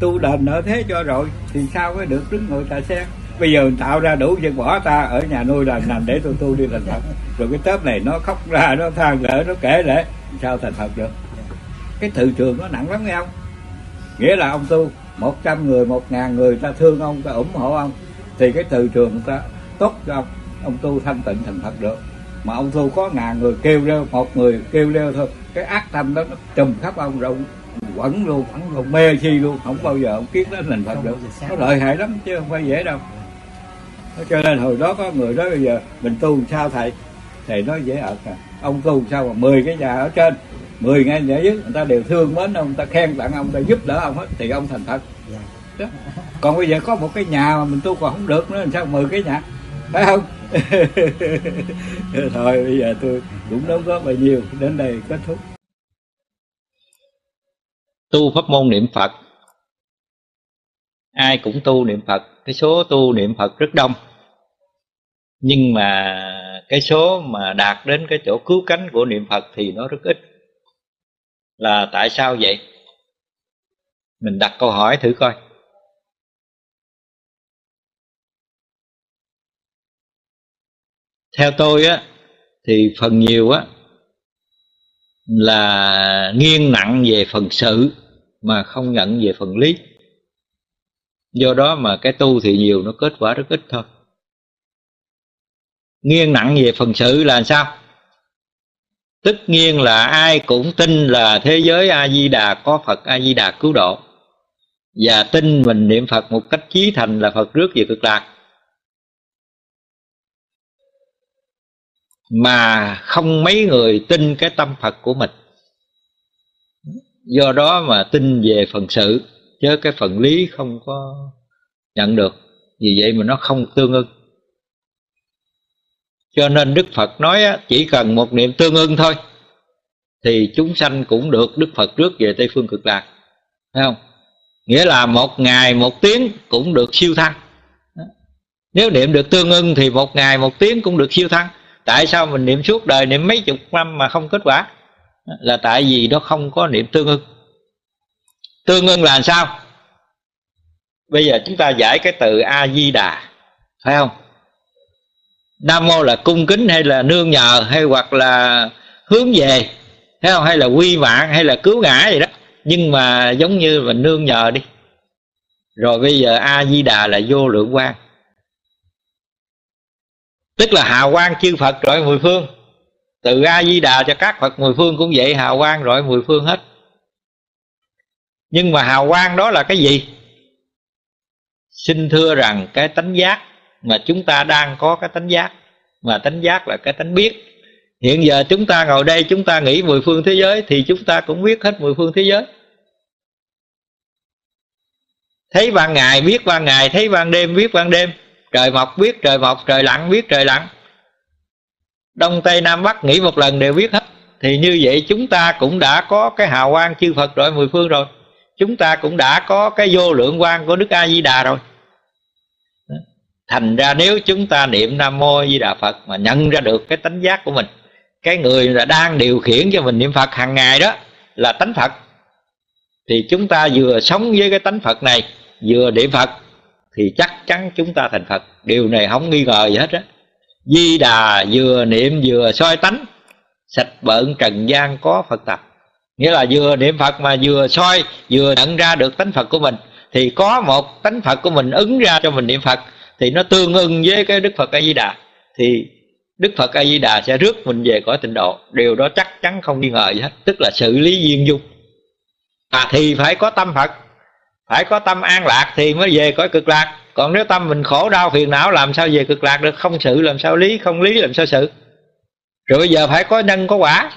Tu đền nợ thế cho rồi, thì sao mới được đứng ngồi tại sen? Bây giờ tạo ra đủ việc bỏ ta ở nhà nuôi là nằm để tôi tu đi thành phật. Rồi cái tớp này nó khóc ra nó than lỡ nó kể lễ. Sao thành phật được? Cái từ trường nó nặng lắm nghe không? Nghĩa là ông tu một trăm người một ngàn người ta thương ông ta ủng hộ ông. Thì cái từ trường người ta tốt cho ông. Ông tu thanh tịnh thành phật được. Mà ông tu có ngàn người kêu leo một người kêu leo thôi. Cái ác tâm đó nó trùm khắp ông rồi quẩn luôn quẩn luôn mê chi luôn. Không bao giờ ông kiến đến thành phật được. nó lợi hại lắm chứ không phải dễ đâu cho nên hồi đó có người đó bây giờ mình tu sao thầy? Thầy nói dễ ợt à. Ông tu sao mà 10 cái nhà ở trên 10 ngay nhà dưới người ta đều thương mến ông người ta khen tặng ông người ta giúp đỡ ông hết thì ông thành phật đó. còn bây giờ có một cái nhà mà mình tu còn không được nữa làm sao 10 cái nhà? Phải không? Thôi bây giờ tôi cũng đóng góp bao nhiêu đến đây kết thúc. Tu pháp môn niệm phật. Ai cũng tu niệm phật cái số tu niệm phật rất đông. Nhưng mà cái số mà đạt đến cái chỗ cứu cánh của niệm phật thì nó rất ít. Là tại sao vậy? Mình đặt câu hỏi thử coi. Theo tôi á, thì phần nhiều á, là nghiêng nặng về phần sự mà không nhận về phần lý do đó mà cái tu thì nhiều, nó kết quả rất ít thôi. Nghiêng nặng về phần sự là sao? Tất nhiên là ai cũng tin là thế giới a di đà có phật a di đà cứu độ. Và tin mình niệm phật một cách chí thành là phật rước về cực lạc. Mà không mấy người tin cái tâm phật của mình. Do đó mà tin về phần sự chứ cái phần lý không có nhận được, vì vậy mà nó không tương ưng. Cho nên đức phật nói chỉ cần một niệm tương ưng thôi, thì chúng sanh cũng được đức phật rước về tây phương cực lạc. Thấy không? Nghĩa là một ngày một tiếng cũng được siêu thăng. Nếu niệm được tương ưng thì một ngày một tiếng cũng được siêu thăng. Tại sao mình niệm suốt đời niệm mấy chục năm mà không kết quả? Là tại vì nó không có niệm tương ưng tương ưng là sao? Bây giờ chúng ta giải cái từ a di đà phải không? Nam mô là cung kính hay là nương nhờ hay hoặc là hướng về thấy không? Hay là quy mạng hay là cứu ngã gì đó. Nhưng mà giống như mình nương nhờ đi. Rồi bây giờ a di đà là vô lượng quang. Tức là hào quang chư phật rọi mười phương. Từ a di đà cho các phật mười phương cũng vậy, hào quang rọi mười phương hết nhưng mà hào quang đó là cái gì? Xin thưa rằng cái tánh giác mà chúng ta đang có cái tánh giác, mà tánh giác là cái tánh biết. Hiện giờ chúng ta ngồi đây, chúng ta nghĩ mười phương thế giới thì chúng ta cũng biết hết mười phương thế giới. Thấy ban ngày biết ban ngày, thấy ban đêm biết ban đêm. Trời mọc biết trời mọc, trời lặn biết trời lặn. Đông tây nam bắc nghĩ một lần đều biết hết. Thì như vậy chúng ta cũng đã có cái hào quang chư phật rồi, mười phương rồi chúng ta cũng đã có cái vô lượng quan của đức a di đà rồi. Thành ra nếu chúng ta niệm nam mô di đà phật mà nhận ra được cái tánh giác của mình, cái người là đang điều khiển cho mình niệm phật hàng ngày đó là tánh phật, thì chúng ta vừa sống với cái tánh phật này, vừa niệm phật, thì chắc chắn chúng ta thành phật. Điều này không nghi ngờ gì hết á. Di đà vừa niệm vừa soi tánh, sạch bợn trần gian có phật tập nghĩa là vừa niệm phật mà vừa soi, vừa nhận ra được tánh phật của mình. Thì có một tánh phật của mình ứng ra cho mình niệm phật, thì nó tương ưng với cái đức phật a di đà thì đức phật a di đà sẽ rước mình về cõi tịnh độ. Điều đó chắc chắn không nghi ngờ gì hết, tức là xử lý duyên dung. À thì phải có tâm phật, phải có tâm an lạc thì mới về cõi cực lạc. Còn nếu tâm mình khổ đau phiền não, làm sao về cực lạc được? Không sự làm sao lý, không lý, làm sao sự rồi bây giờ phải có nhân, có quả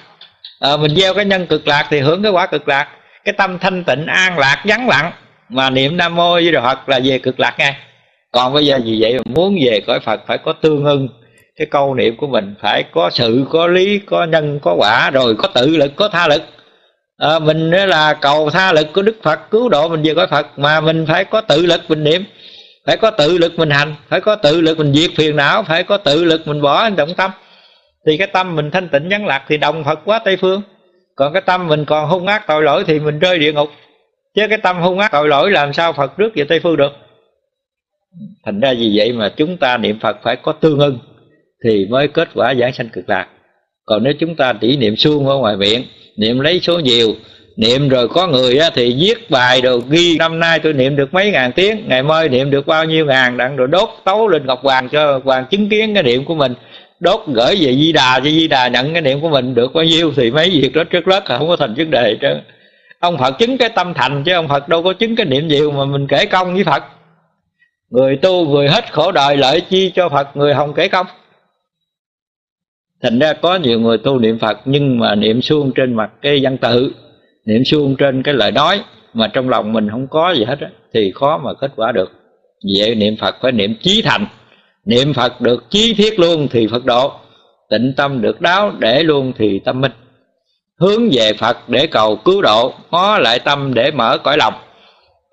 à, mình gieo cái nhân cực lạc thì hưởng cái quả cực lạc. Cái tâm thanh tịnh an lạc vắng lặng. Mà niệm nam mô với đồ phật là về cực lạc ngay. Còn bây giờ vì vậy mà muốn về cõi phật phải có tương ưng. Cái câu niệm của mình phải có sự có lý có nhân có quả. Rồi có tự lực có tha lực. À, mình là cầu tha lực của đức phật cứu độ mình về cõi phật. Mà mình phải có tự lực mình niệm. Phải có tự lực mình hành. Phải có tự lực mình diệt phiền não. Phải có tự lực mình bỏ động tâm thì cái tâm mình thanh tịnh vắng lạc thì đồng phật quá tây phương. Còn cái tâm mình còn hung ác tội lỗi thì mình rơi địa ngục. Chứ cái tâm hung ác tội lỗi làm sao phật rước về tây phương được? Thành ra vì vậy mà chúng ta niệm phật phải có tương ưng thì mới kết quả giảng sanh cực lạc. Còn nếu chúng ta chỉ niệm suông ở ngoài miệng niệm lấy số nhiều niệm rồi có người á, thì viết bài rồi ghi. Năm nay tôi niệm được mấy ngàn tiếng ngày mai niệm được bao nhiêu ngàn đặng rồi đốt tấu lên ngọc hoàng cho hoàng chứng kiến cái niệm của mình đốt gửi về di đà cho di đà nhận cái niệm của mình được bao nhiêu thì mấy việc đó trước rất không có thành vấn đề chứ ông phật chứng cái tâm thành chứ ông phật đâu có chứng cái niệm nhiều mà mình kể công với phật. Người tu người hết khổ đời lợi chi cho phật người không kể công. Thành ra có nhiều người tu niệm phật nhưng mà niệm suông trên mặt cái văn tự niệm suông trên cái lời nói mà trong lòng mình không có gì hết á, thì khó mà kết quả được. Vậy niệm phật phải niệm chí thành niệm phật được chí thiết luôn thì phật độ, tịnh tâm được đáo để luôn thì tâm minh. Hướng về phật để cầu cứu độ có lại tâm để mở cõi lòng.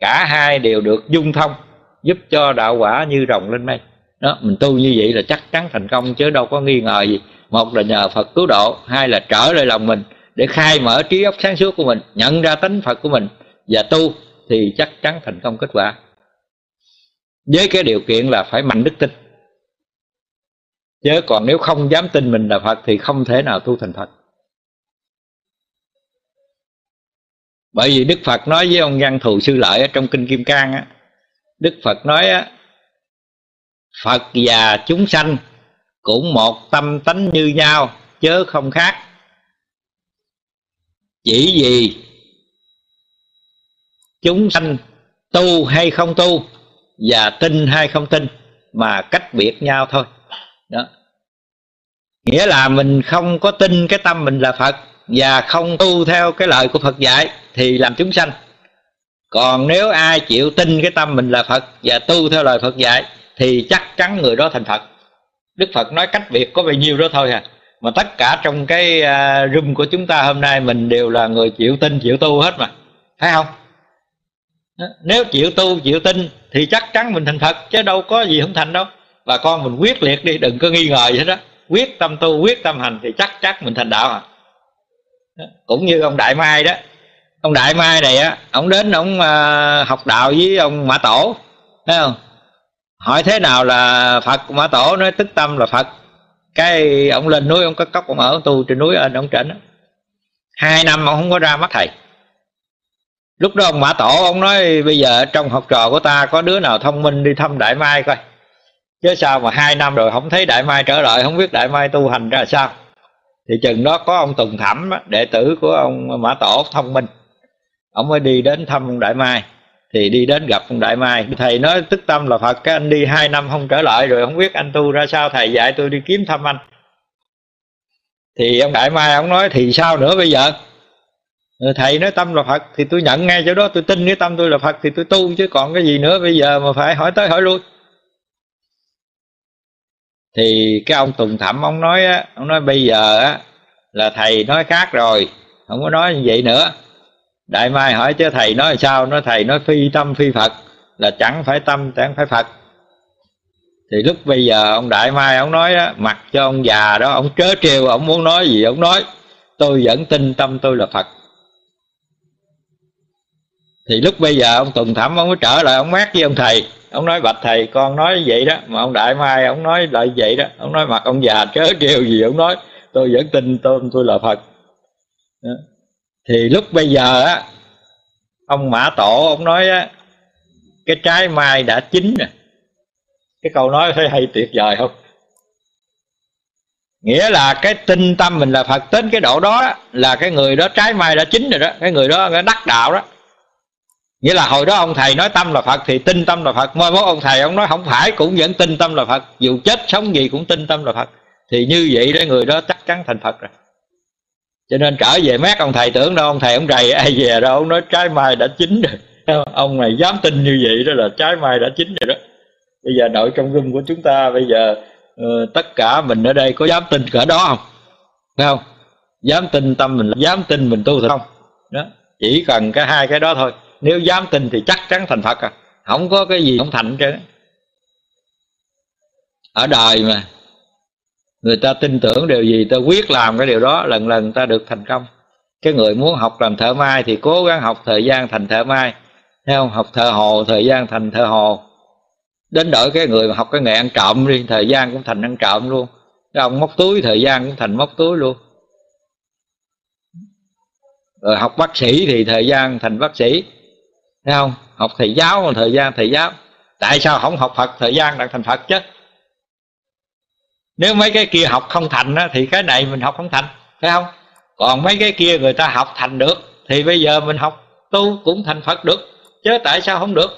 Cả hai đều được dung thông, giúp cho đạo quả như rồng lên mây. Đó, mình tu như vậy là chắc chắn thành công chứ đâu có nghi ngờ gì. Một là nhờ phật cứu độ, hai là trở lại lòng mình để khai mở trí óc sáng suốt của mình, nhận ra tánh phật của mình và tu thì chắc chắn thành công kết quả. Với cái điều kiện là phải mạnh đức tin chứ còn nếu không dám tin mình là phật thì không thể nào tu thành phật. Bởi vì đức phật nói với ông văn thù sư lợi ở trong kinh kim cang á, đức phật nói á, phật và chúng sanh cũng một tâm tánh như nhau, chớ không khác. Chỉ vì chúng sanh tu hay không tu và tin hay không tin mà cách biệt nhau thôi đó. Nghĩa là mình không có tin cái tâm mình là phật và không tu theo cái lời của phật dạy thì làm chúng sanh. Còn nếu ai chịu tin cái tâm mình là phật và tu theo lời phật dạy thì chắc chắn người đó thành phật. Đức phật nói cách biệt có bao nhiêu đó thôi à. Mà tất cả trong cái à, room của chúng ta hôm nay mình đều là người chịu tin, chịu tu hết mà. Phải không? Nếu chịu tu, chịu tin thì chắc chắn mình thành phật, chứ đâu có gì không thành đâu bà con mình quyết liệt đi, đừng có nghi ngờ gì hết đó quyết tâm tu, quyết tâm hành thì chắc chắc mình thành đạo à. Cũng như ông đại mai đó. Ông đại mai này á, ông đến ông à, học đạo với ông mã tổ, thấy không? Hỏi thế nào là phật? Mã tổ nói tức tâm là phật. Cái ông lên núi, ông có cốc, ông ở tu trên núi ở ông trển hai năm ông không có ra mắt thầy. Lúc đó ông mã tổ, ông nói, bây giờ trong học trò của ta có đứa nào thông minh đi thăm đại mai coi chứ sao mà hai năm rồi không thấy đại mai trở lại, không biết đại mai tu hành ra sao? Thì chừng đó có ông tùng thẩm, đệ tử của ông mã tổ thông minh. Ông mới đi đến thăm ông đại mai. Thì đi đến gặp ông đại mai. Thầy nói tức tâm là phật, cái anh đi hai năm không trở lại rồi không biết anh tu ra sao, thầy dạy tôi đi kiếm thăm anh. Thì ông đại mai ông nói, thì sao nữa bây giờ? Ừ, thầy nói, tâm là phật thì tôi nhận ngay chỗ đó, tôi tin cái tâm tôi là phật thì tôi tu, chứ còn cái gì nữa bây giờ mà phải hỏi tới hỏi lui thì cái ông tùng thẩm, ông nói á, ông nói bây giờ á, là thầy nói khác rồi, không có nói như vậy nữa. Đại mai hỏi chứ thầy nói sao? Nói thầy nói phi tâm phi phật, là chẳng phải tâm, chẳng phải phật. Thì lúc bây giờ ông đại mai, ông nói á, mặc cho ông già đó, ông trớ trêu, ông muốn nói gì ông nói. Tôi vẫn tin tâm tôi là phật. Thì lúc bây giờ ông tùng thẩm, ông mới trở lại, ông mát với ông thầy ông nói, bạch thầy, con nói vậy đó, mà ông đại mai ông nói lại vậy đó. Ông nói, mặt ông già chớ kêu gì ông nói, tôi vẫn tin tôi tôi là phật. Đó. thì lúc bây giờ á, ông mã tổ ông nói á, cái trái mai đã chín nè. Cái câu nói thấy hay tuyệt vời không? Nghĩa là cái tinh tâm mình là phật, đến cái độ đó là cái người đó, trái mai đã chín rồi đó, cái người đó đắc đạo đó nghĩa là hồi đó ông thầy nói tâm là phật thì tin tâm là phật. Mai mốt ông thầy ông nói không phải cũng vẫn tin tâm là phật. Dù chết sống gì cũng tin tâm là phật. Thì như vậy đấy người đó chắc chắn thành phật rồi. Cho nên trở về mát ông thầy tưởng đâu ông thầy ông rầy ai về đâu ông nói trái mai đã chín rồi. Ông này dám tin như vậy đó là trái mai đã chín rồi đó. Bây giờ nội trong rung của chúng ta bây giờ uh, tất cả mình ở đây có dám tin cỡ đó không? Thấy không? Dám tin tâm mình dám tin mình tu thật không? Đó. Chỉ cần cái hai cái đó thôi nếu dám tin thì chắc chắn thành phật à. Không có cái gì không thành chứ ở đời mà, người ta tin tưởng điều gì, ta quyết làm cái điều đó, lần lần ta được thành công. Cái người muốn học làm thợ mai thì cố gắng học thời gian thành thợ mai thấy không? Học thợ hồ, thời gian thành thợ hồ. Đến đổi cái người mà học cái nghề ăn trộm đi, thời gian cũng thành ăn trộm luôn. Cái ông móc túi, thời gian cũng thành móc túi luôn. Rồi học bác sĩ thì thời gian thành bác sĩ thấy không? Học thầy giáo mà thời gian thầy giáo. Tại sao không học phật? Thời gian đặt thành phật chứ. Nếu mấy cái kia học không thành á, thì cái này mình học không thành. Phải không? Còn mấy cái kia người ta học thành được thì bây giờ mình học tu cũng thành phật được. Chứ tại sao không được?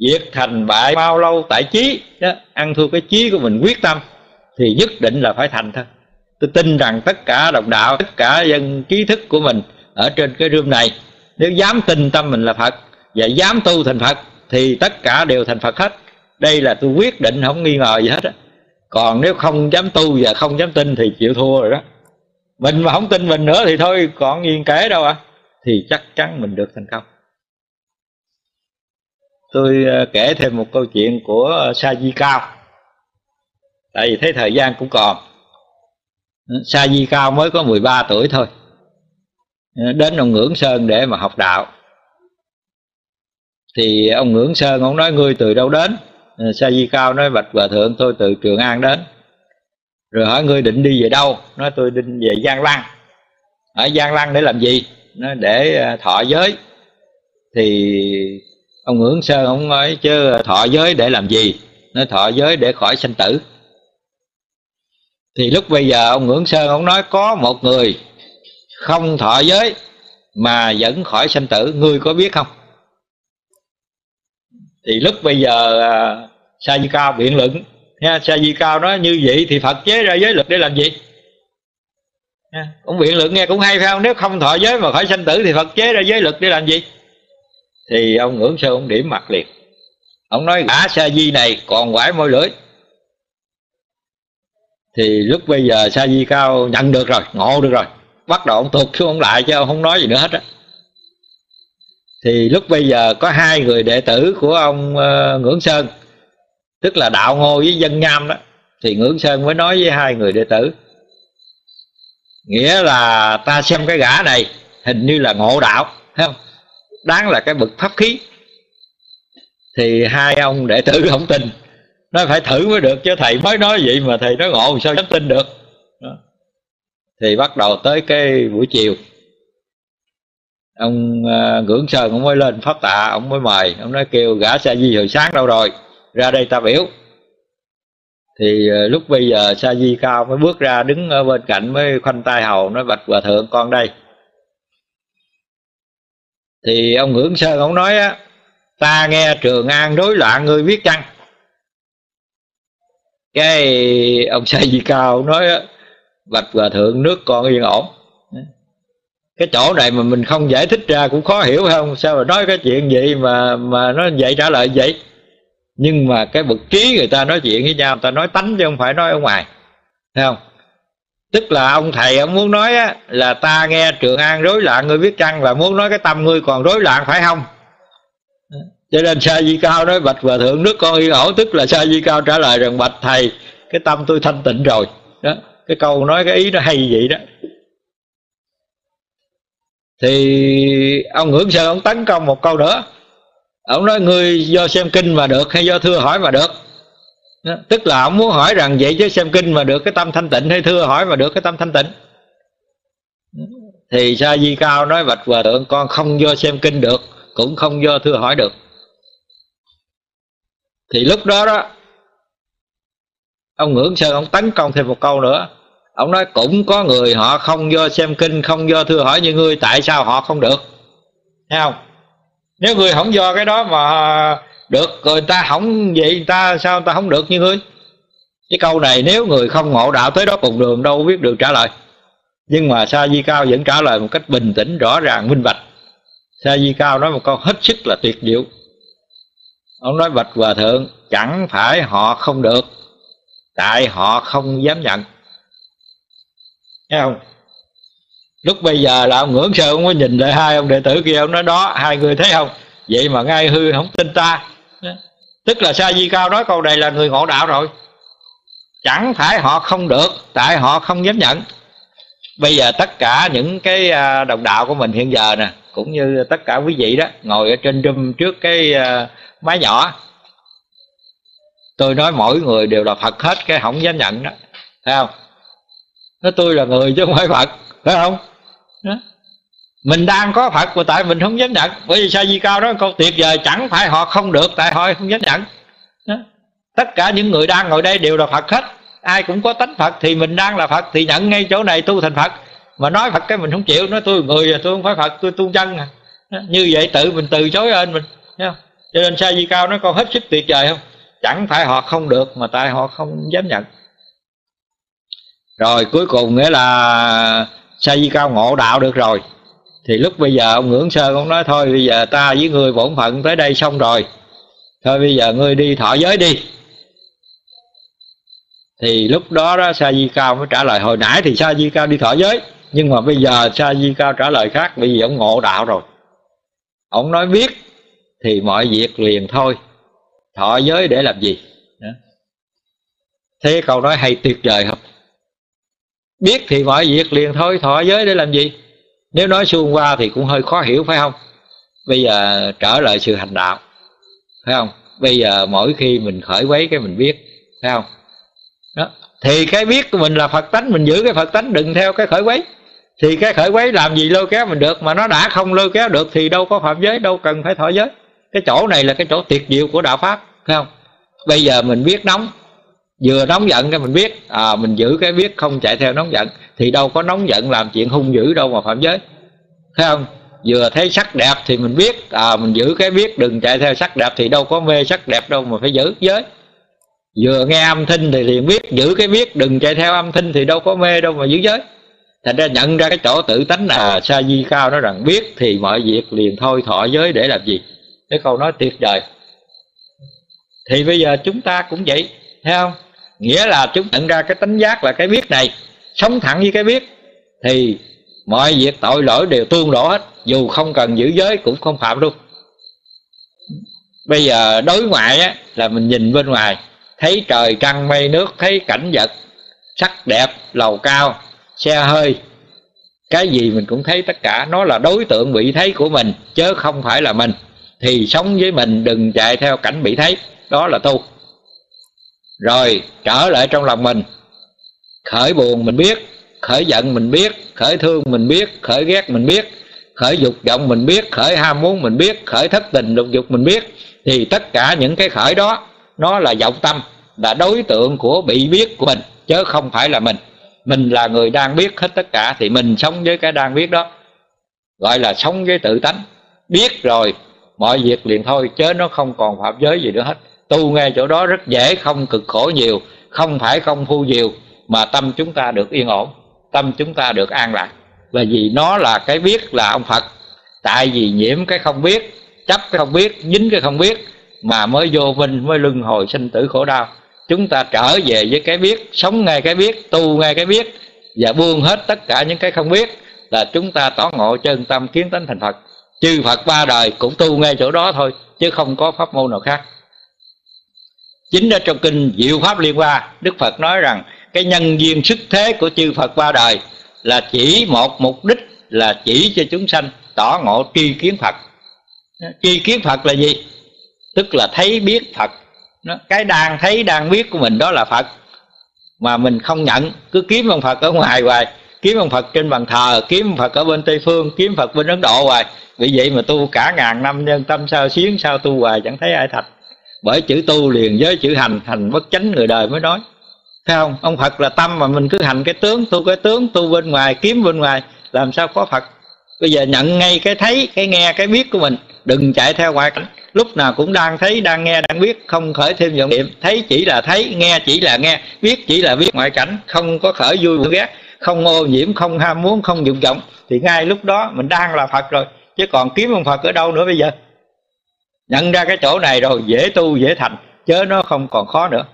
Việc thành bại bao lâu tại trí đó, ăn thua cái trí của mình quyết tâm thì nhất định là phải thành thôi. Tôi tin rằng tất cả đồng đạo tất cả dân trí thức của mình ở trên cái room này nếu dám tin tâm mình là phật và dám tu thành phật thì tất cả đều thành phật hết. Đây là tôi quyết định, không nghi ngờ gì hết á. Còn nếu không dám tu và không dám tin thì chịu thua rồi đó. Mình mà không tin mình nữa thì thôi, còn nhiên kể đâu à thì chắc chắn mình được thành công. Tôi ờ, kể thêm một câu chuyện của sa di cao tại vì thấy thời gian cũng còn. Sa di cao mới có 13 tuổi thôi. Ờ, đến ông ngưỡng sơn để mà học đạo. Thì ông ngưỡng sơn, ông nói, ngươi từ đâu đến? Ờ, Sa di cao nói, bạch hòa thượng, tôi từ trường an đến. Rồi hỏi, ngươi định đi về đâu? Nói, tôi định về giang lăng. Ở giang lăng để làm gì? Nó để ờ, thọ giới. Thì ông ngưỡng sơn, ông nói, chứ thọ giới để làm gì? Nói, thọ giới để khỏi sanh tử. Thì lúc bây giờ, ông ngưỡng sơn, ông nói, có một người không thọ giới mà vẫn khỏi sanh tử ngươi có biết không? Thì lúc bây giờ à, sa di cao biện luận nha sa di cao nói như vậy thì phật chế ra giới luật để làm gì? Nha. cũng biện luận nghe cũng hay phải không? Nếu không thọ giới mà khỏi sanh tử thì phật chế ra giới luật để làm gì? Thì ông ngưỡng sơ ông điểm mặt liền. Ông nói gã sa di này còn quải môi lưỡi. Thì lúc bây giờ sa di cao nhận được rồi ngộ được rồi bắt đầu ông thuộc xuống ông lại chứ ông không nói gì nữa hết á. Thì lúc bây giờ có hai người đệ tử của ông uh, ngưỡng sơn tức là đạo ngô với dân nham đó thì ngưỡng sơn mới nói với hai người đệ tử. Nghĩa là ta xem cái gã này hình như là ngộ đạo thấy không? Đáng là cái bậc pháp khí. Thì hai ông đệ tử không tin nó phải thử mới được chứ thầy mới nói vậy mà thầy nói ngộ sao dám tin được. Đó thì bắt đầu tới cái buổi chiều. Ông uh, ngưỡng sơn ông mới lên pháp tạ ông mới mời. Ông nói kêu gã sa di hồi sáng đâu rồi? Ra đây ta biểu. Thì uh, lúc bây giờ sa di cao mới bước ra đứng ở bên cạnh mới khoanh tay hầu nói bạch hòa thượng con đây. Thì ông ngưỡng sơn ông nói á ta nghe trường an rối loạn ngươi biết chăng? Cái ông sa di cao nói á bạch hòa thượng nước con yên ổn. Cái chỗ này mà mình không giải thích ra cũng khó hiểu không? Sao mà nói cái chuyện vậy mà mà nó vậy trả lời vậy? Nhưng mà cái bậc trí người ta nói chuyện với nhau người ta nói tánh chứ không phải nói ở ngoài thấy không? Tức là ông thầy ông muốn nói á, là ta nghe trường an rối loạn ngươi biết chăng là muốn nói cái tâm ngươi còn rối loạn phải không? Cho nên sa di cao nói bạch hòa thượng nước con yên ổn tức là sa di cao trả lời rằng bạch thầy cái tâm tôi thanh tịnh rồi. Đó cái câu nói cái ý nó hay vậy đó. Thì ông ngưỡng sơn ông tấn công một câu nữa ông nói, ngươi do xem kinh mà được hay do thưa hỏi mà được? Đó. tức là ông muốn hỏi rằng, vậy chứ xem kinh mà được cái tâm thanh tịnh hay thưa hỏi mà được cái tâm thanh tịnh? Thì sa di cao nói, bạch hòa thượng, con không do xem kinh được, cũng không do thưa hỏi được. Thì lúc đó đó ông ngưỡng sơn ông tấn công thêm một câu nữa. Ông nói cũng có người họ không do xem kinh, không do thưa hỏi như ngươi, tại sao họ không được? Thấy không? Nếu người không do cái đó mà được rồi ta không vậy, người ta sao người ta không được như ngươi? Cái câu này nếu người không ngộ đạo tới đó cùng đường, đâu biết được trả lời. Nhưng mà sa di cao vẫn trả lời một cách bình tĩnh, rõ ràng, minh bạch. Sa di cao nói một câu hết sức là tuyệt diệu. Ông nói bạch hòa thượng, chẳng phải họ không được tại họ không dám nhận. Thấy không? Lúc bây giờ là ông ngưỡng sơ, ông mới nhìn lại hai ông đệ tử kia, ông nói đó, hai người thấy không? Vậy mà ngay hư không tin ta. Tức là sa di cao nói câu này là người ngộ đạo rồi. Chẳng phải họ không được, tại họ không dám nhận. Bây giờ tất cả những cái à, đồng đạo của mình hiện giờ nè, cũng như tất cả quý vị đó, ngồi ở trên room trước cái à, máy nhỏ tôi nói mỗi người đều là phật hết, cái không dám nhận đó. Thấy không? Nói tôi là người chứ không phải phật, phải không? Đó. mình đang có phật mà tại mình không dám nhận. Bởi vì sa di cao đó câu tuyệt vời, chẳng phải họ không được, tại họ không dám nhận. Đó. tất cả những người đang ngồi đây đều là phật hết. Ai cũng có tánh phật thì mình đang là phật, thì nhận ngay chỗ này tu thành phật. Mà nói phật cái mình không chịu, nói tôi người à, tôi không phải phật, tôi tu chân à. như vậy tự mình từ chối ơn mình, thấy không? Cho nên sa di cao nó con hết sức tuyệt vời không? Chẳng phải họ không được, mà tại họ không dám nhận. Rồi cuối cùng nghĩa là sa di cao ngộ đạo được rồi. Thì lúc bây giờ ông ngưỡng sơn ông nói, thôi bây giờ ta với người bổn phận tới đây xong rồi. Thôi bây giờ ngươi đi thọ giới đi. Thì lúc đó đó sa di cao mới trả lời, hồi nãy thì sa di cao đi thọ giới, nhưng mà bây giờ sa di cao trả lời khác bởi vì ông ngộ đạo rồi. Ông nói biết thì mọi việc liền thôi thọ giới để làm gì? Thế câu nói hay tuyệt vời không? Biết thì mọi việc liền thôi thọ giới để làm gì? Nếu nói xuông qua thì cũng hơi khó hiểu phải không? Bây giờ trở lại sự hành đạo phải không? Bây giờ mỗi khi mình khởi quấy cái mình biết phải không? Đó. Thì cái biết của mình là phật tánh mình giữ cái phật tánh đừng theo cái khởi quấy. Thì cái khởi quấy làm gì lôi kéo mình được mà nó đã không lôi kéo được thì đâu có phạm giới đâu cần phải thọ giới cái chỗ này là cái chỗ tuyệt diệu của đạo pháp, thấy không? Bây giờ mình biết nóng, vừa nóng giận cái mình biết à mình giữ cái biết không chạy theo nóng giận, thì đâu có nóng giận làm chuyện hung dữ đâu mà phạm giới, thấy không? Vừa thấy sắc đẹp thì mình biết à mình giữ cái biết đừng chạy theo sắc đẹp thì đâu có mê sắc đẹp đâu mà phải giữ giới. Vừa nghe âm thanh thì liền biết, giữ cái biết đừng chạy theo âm thanh thì đâu có mê đâu mà giữ giới. Thành ra nhận ra cái chỗ tự tánh là sa di cao nói rằng biết thì mọi việc liền thôi thọ giới để làm gì? Cái câu nói tuyệt vời. Thì bây giờ chúng ta cũng vậy thấy không? Nghĩa là chúng nhận ra cái tánh giác là cái biết này sống thẳng với cái biết thì mọi việc tội lỗi đều tương đổ hết dù không cần giữ giới cũng không phạm luôn. Bây giờ đối ngoại á, là mình nhìn bên ngoài thấy trời trăng mây nước thấy cảnh vật sắc đẹp lầu cao xe hơi cái gì mình cũng thấy tất cả nó là đối tượng bị thấy của mình chứ không phải là mình thì sống với mình đừng chạy theo cảnh bị thấy. Đó là tu. Rồi, trở lại trong lòng mình. Khởi buồn mình biết, khởi giận mình biết, khởi thương mình biết, khởi ghét mình biết, khởi dục vọng mình biết, khởi ham muốn mình biết, khởi thất tình lục dục mình biết. Thì tất cả những cái khởi đó, nó là vọng tâm, là đối tượng của bị biết của mình, chứ không phải là mình. Mình là người đang biết hết tất cả, thì mình sống với cái đang biết đó. Gọi là sống với tự tánh. Biết rồi mọi việc liền thôi, chớ nó không còn phạm giới gì nữa hết. Tu ngay chỗ đó rất dễ, không cực khổ nhiều, không phải công phu nhiều, mà tâm chúng ta được yên ổn, tâm chúng ta được an lạc. Là vì nó là cái biết là ông phật, tại vì nhiễm cái không biết, chấp cái không biết, dính cái không biết, mà mới vô minh, mới luân hồi sinh tử khổ đau. Chúng ta trở về với cái biết, sống ngay cái biết, tu ngay cái biết, và buông hết tất cả những cái không biết, là chúng ta tỏ ngộ chân tâm kiến tánh thành phật chư phật ba đời cũng tu ngay chỗ đó thôi, chứ không có pháp môn nào khác. Chính ở trong kinh diệu pháp liên hoa, đức phật nói rằng cái nhân duyên sức thế của chư phật ba đời là chỉ một mục đích, là chỉ cho chúng sanh tỏ ngộ tri kiến phật. Tri kiến phật là gì? Tức là thấy biết phật. Cái đang thấy đang biết của mình đó là phật. Mà mình không nhận, cứ kiếm ông phật ở ngoài hoài kiếm ông phật trên bàn thờ, kiếm ông phật ở bên tây phương, kiếm phật bên ấn độ hoài. Vì vậy mà tu cả ngàn năm, nhân tâm sao xuyến, sao tu hoài, chẳng thấy ai thành bởi chữ tu liền với chữ hành hành bất chánh người đời mới nói. Thấy không? Ông phật là tâm mà mình cứ hành cái tướng, tu cái tướng, tu bên ngoài, kiếm bên ngoài, làm sao có phật? Bây giờ nhận ngay cái thấy, cái nghe, cái biết của mình, đừng chạy theo ngoại cảnh. Lúc nào cũng đang thấy, đang nghe, đang biết, không khởi thêm vọng niệm. Thấy chỉ là thấy, nghe chỉ là nghe, biết chỉ là biết ngoại cảnh, không có khởi vui buồn ghét không ô nhiễm không ham muốn không dục vọng. Thì ngay lúc đó mình đang là phật rồi chứ còn kiếm ông phật ở đâu nữa bây giờ? Nhận ra cái chỗ này rồi dễ tu dễ thành chớ nó không còn khó nữa.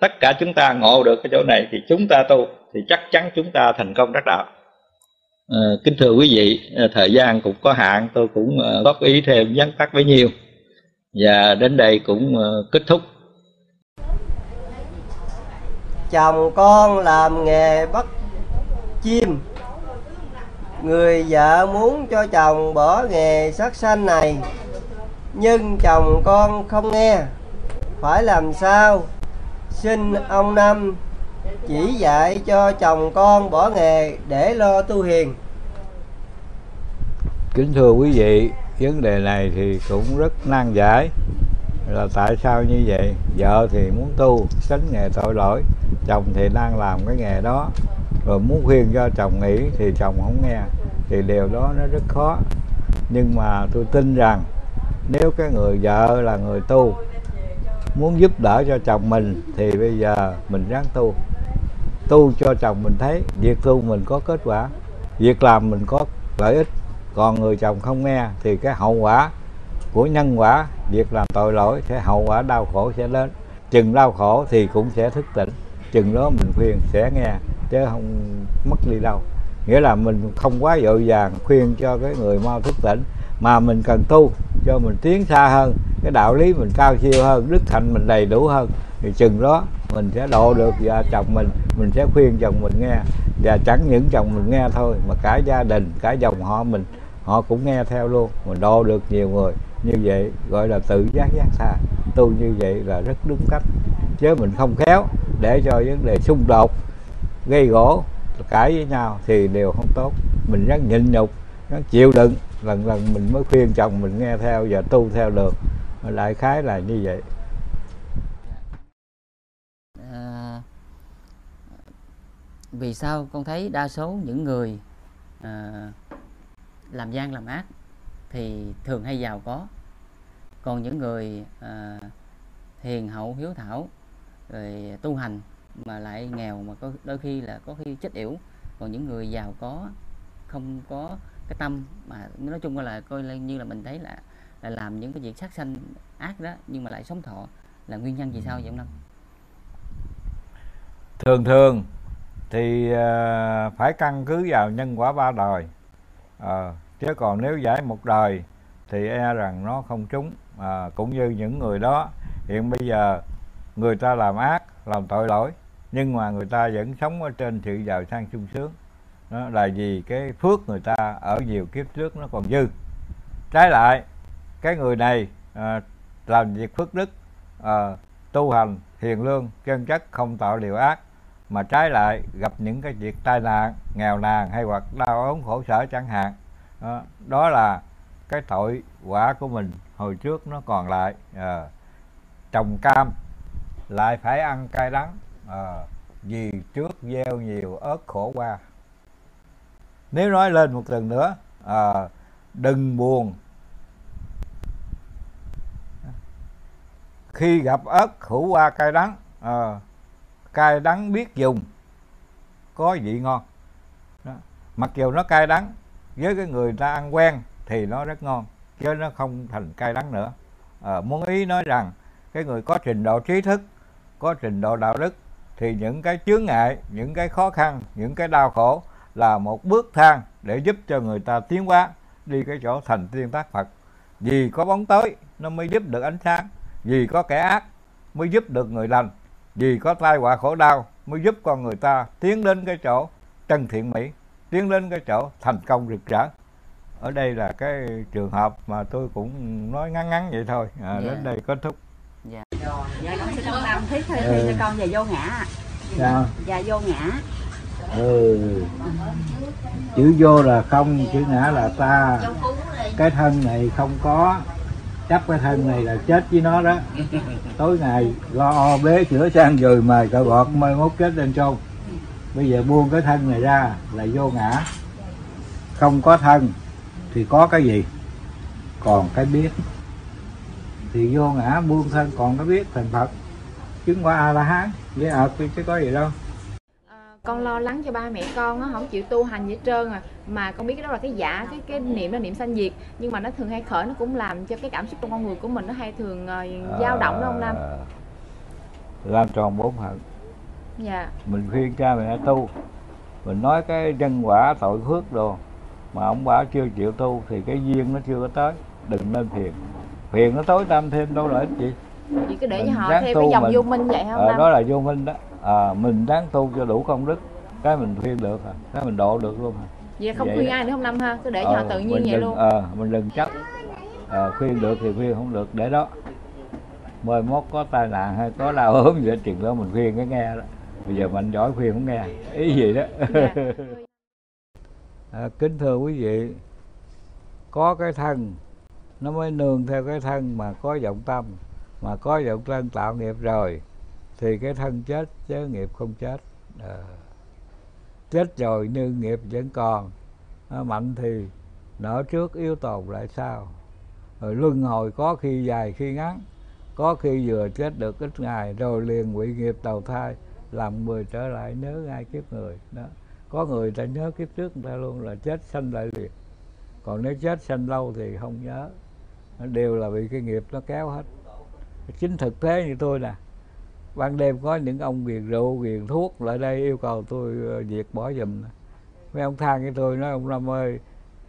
Tất cả chúng ta ngộ được cái chỗ này thì chúng ta tu thì chắc chắn chúng ta thành công đắc đạo. À, kính thưa quý vị ờ, thời gian cũng có hạn tôi cũng ờ, góp ý thêm vắn tắt với nhiều và đến đây cũng kết thúc. Chồng con làm nghề bất chim. Người vợ muốn cho chồng bỏ nghề sát sanh này, nhưng chồng con không nghe. Phải làm sao? Xin ông năm chỉ dạy cho chồng con bỏ nghề để lo tu hiền. Kính thưa quý vị, vấn đề này thì cũng rất nan giải. Là tại sao như vậy? Vợ thì muốn tu, tránh nghề tội lỗi, chồng thì đang làm cái nghề đó rồi muốn khuyên cho chồng nghỉ thì chồng không nghe, thì điều đó nó rất khó. Nhưng mà tôi tin rằng nếu cái người vợ là người tu muốn giúp đỡ cho chồng mình thì bây giờ mình ráng tu. Tu cho chồng mình thấy việc tu mình có kết quả, việc làm mình có lợi ích. Còn người chồng không nghe thì cái hậu quả của nhân quả, việc làm tội lỗi sẽ, hậu quả đau khổ sẽ đến chừng đau khổ thì cũng sẽ thức tỉnh. Chừng đó mình khuyên sẽ nghe chứ không mất đi đâu. Nghĩa là mình không quá vội vàng khuyên cho cái người mau thức tỉnh, mà mình cần tu cho mình tiến xa hơn, cái đạo lý mình cao siêu hơn, đức hạnh mình đầy đủ hơn. Thì chừng đó mình sẽ độ được vợ chồng mình mình sẽ khuyên chồng mình nghe. Và chẳng những chồng mình nghe thôi, mà cả gia đình, cả dòng họ mình, họ cũng nghe theo luôn. Mình độ được nhiều người như vậy, gọi là tự giác giác xa tu như vậy là rất đúng cách. Chứ mình không khéo để cho vấn đề xung đột gây gỗ cãi với nhau thì đều không tốt. Mình rất nhịn nhục rất chịu đựng. Lần lần mình mới khuyên chồng mình nghe theo và tu theo được. Đại khái là như vậy. À, vì sao con thấy đa số những người à, làm gian làm ác thì thường hay giàu có? Còn những người à, hiền hậu hiếu thảo rồi tu hành mà lại nghèo mà có đôi khi là có khi chết yểu. Còn những người giàu có không có cái tâm mà nói chung là coi như là mình thấy là là làm những cái việc sát sanh ác đó nhưng mà lại sống thọ là nguyên nhân vì sao vậy ông Năm? Thường thường thì à, phải căn cứ vào nhân quả ba đời. À, chứ còn nếu giải một đời thì e rằng nó không trúng. À, cũng như những người đó hiện bây giờ người ta làm ác làm tội lỗi nhưng mà người ta vẫn sống ở trên sự giàu sang sung sướng. Đó là vì cái phước người ta ở nhiều kiếp trước nó còn dư. Trái lại cái người này à, làm việc phước đức à, tu hành hiền lương chân chất không tạo điều ác mà trái lại gặp những cái việc tai nạn nghèo nàn hay hoặc đau ốm khổ sở chẳng hạn. Đó, đó là cái tội quả của mình hồi trước nó còn lại à, trồng cam lại phải ăn cay đắng à, vì trước gieo nhiều ớt khổ qua. Nếu nói lên một lần nữa à, đừng buồn. Khi gặp ớt khổ qua cay đắng à, cay đắng biết dùng có vị ngon. Mặc dù nó cay đắng với cái người ta ăn quen thì nó rất ngon chứ nó không thành cay đắng nữa. À, muốn ý nói rằng cái người có trình độ trí thức có trình độ đạo đức thì những cái chướng ngại những cái khó khăn những cái đau khổ là một bước thang để giúp cho người ta tiến hóa đi cái chỗ thành tiên tác Phật. Vì có bóng tối nó mới giúp được ánh sáng. Vì có kẻ ác mới giúp được người lành. Vì có tai họa khổ đau mới giúp con người ta tiến đến cái chỗ chân thiện mỹ tiến đến cái chỗ thành công rực rỡ. Ở đây là cái trường hợp mà tôi cũng nói ngắn ngắn vậy thôi. À, Dạ. đến đây kết thúc dạ Dạ con xin ông Năm thuyết thi Ừ. cho con về vô ngã. Sao? Dạ vô ngã. ừ. Chữ vô là không chữ ngã là ta. Cái thân này không có. Chấp cái thân này là chết với nó đó. Tối ngày lo o bế chữa sang rồi mời cậu gọt mai mốt chết lên chôn. Bây giờ buông cái thân này ra là vô ngã. Không có thân thì có cái gì? Còn cái biết thì vô ngã buông thân còn cái biết thành phật. Chứng quả a la hán với ợt thì chứ có gì đâu. Con lo lắng cho ba mẹ con á không chịu tu hành gì hết trơn à. Mà con biết cái đó là cái giả cái cái niệm là niệm sanh diệt. Nhưng mà nó thường hay khởi nó cũng làm cho cái cảm xúc trong con người của mình nó hay thường ờ, dao động đó ông năm À, làm tròn bốn phận dạ. Mình khuyên cha mẹ tu. Mình nói cái nhân quả tội phước đồ mà ông bà chưa chịu tu thì cái duyên nó chưa có tới. Đừng nên phiền phiền nó tối tăm thêm đâu lợi ích gì? Chỉ cứ để Mình cho họ tu cái dòng mình. vô minh vậy hả ông Ờ, năm đó là vô minh đó. À, mình ráng tu cho đủ công đức. Cái mình khuyên được à cái mình độ được luôn à vậy không Vậy khuyên đó. ai nữa không năm ha? Cứ để cho họ Ờ, tự nhiên vậy đừng, luôn. ờ, mình đừng chấp. Ờ, khuyên được thì khuyên không được để đó. Mời mốt có tai nạn hay có đau ốm gì đó chuyện đó mình khuyên cái nghe đó. Bây giờ mình giỏi khuyên không nghe. Ý gì đó. Dạ. à, kính thưa quý vị có cái thân nó mới nương theo cái thân mà có vọng tâm mà có vọng thân tạo nghiệp rồi thì cái thân chết chứ nghiệp không chết. À, chết rồi nhưng nghiệp vẫn còn. À, mạnh thì nở trước yếu tồn lại sau. Rồi luân hồi có khi dài khi ngắn có khi vừa chết được ít ngày rồi liền bị nghiệp đầu thai làm người trở lại nhớ ngay kiếp người. Đó có người ta nhớ kiếp trước người ta luôn là chết sanh lại liền. Còn nếu chết sanh lâu thì không nhớ đều là bị cái nghiệp nó kéo hết. Chính thực tế như tôi nè, ban đêm có những ông nghiền rượu nghiền thuốc lại đây yêu cầu tôi ờ, diệt bỏ giùm. Mấy ông than với tôi nói, ông Năm ơi,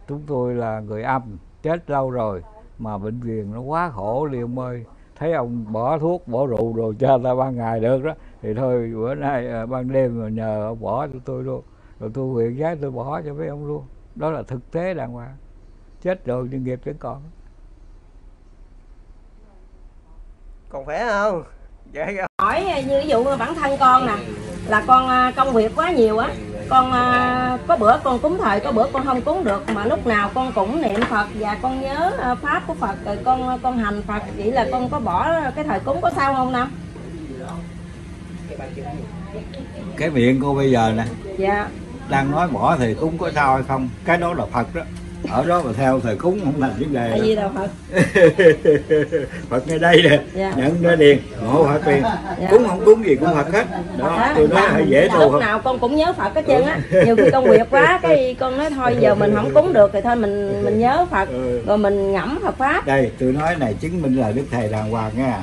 chúng tôi là người âm, chết lâu rồi mà bệnh viện nó quá khổ đi ông ơi. Thấy ông bỏ thuốc, bỏ rượu rồi cho ta ban ngày được đó. Thì thôi, bữa nay ờ, ban đêm mà nhờ ông bỏ cho tôi luôn. Rồi tôi nguyện giá tôi bỏ cho mấy ông luôn. Đó là thực tế đàng hoàng. Chết rồi nhưng nghiệp vẫn còn. Còn khỏe không? Dạ dạ. hỏi như ví dụ bản thân con nè là con à, công việc quá nhiều á con à, có bữa con cúng thời có bữa con không cúng được mà lúc nào con cũng niệm phật và con nhớ à, pháp của phật rồi con con hành phật vậy là con có bỏ cái thời cúng có sao không năm cái miệng cô bây giờ nè dạ. đang nói bỏ thì cúng có sao hay không cái đó là phật đó ở đó mà theo thời cúng không thành vấn đề tại vì là phật phật ngay đây nè Dạ. nhận ra điền ngộ phật liền. Dạ. cúng không cúng gì cũng phật hết. Đó Đó, tôi nói dạ, hãy dễ tu lúc nào con cũng nhớ phật hết trơn á. Nhiều khi công việc quá cái con nói thôi giờ mình không cúng được thì thôi mình mình nhớ phật. Ừ. rồi mình ngẫm phật pháp. Đây tôi nói này chứng minh là đức thầy đàng hoàng nha.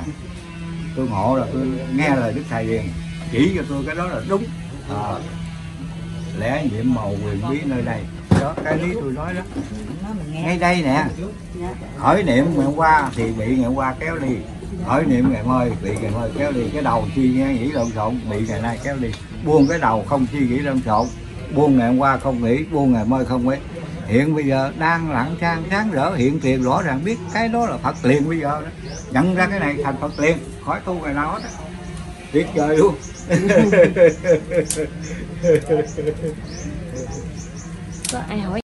Tôi ngộ là tôi nghe lời đức thầy liền. Chỉ cho tôi cái đó là đúng. À, lẽ nhiệm màu quyền bí nơi đây đó cái lý tôi nói đó. Ngay đây nè. Hỏi niệm ngày hôm qua thì bị ngày hôm qua kéo đi. Hỏi niệm ngày mai bị ngày mai kéo đi. Cái đầu suy nghĩ nghĩ lộn xộn bị ngày nay kéo đi. Buông cái đầu không suy nghĩ lộn xộn. Buông ngày hôm qua không nghĩ buông ngày mai không nghĩ. Hiện bây giờ đang lặng sang sáng rỡ hiện tiền rõ ràng biết cái đó là phật liền bây giờ đó. Nhận ra cái này thành phật liền. Khỏi tu ngày nào hết á. tuyệt vời luôn có ai hỏi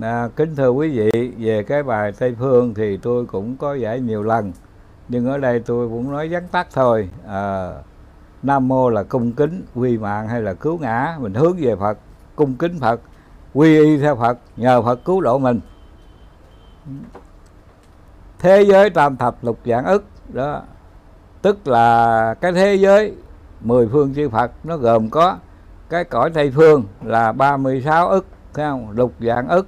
À, kính thưa quý vị, về cái bài Tây Phương thì tôi cũng có giải nhiều lần, nhưng ở đây tôi cũng nói vắn tắt thôi. À, Nam mô là cung kính, quy mạng hay là cứu ngã, mình hướng về Phật, cung kính Phật, quy y theo Phật, nhờ Phật cứu độ mình. Thế giới tam thập lục dạng ức đó, tức là cái thế giới mười phương chư Phật nó gồm có cái cõi Tây Phương là 36 ức thấy không? Lục dạng ức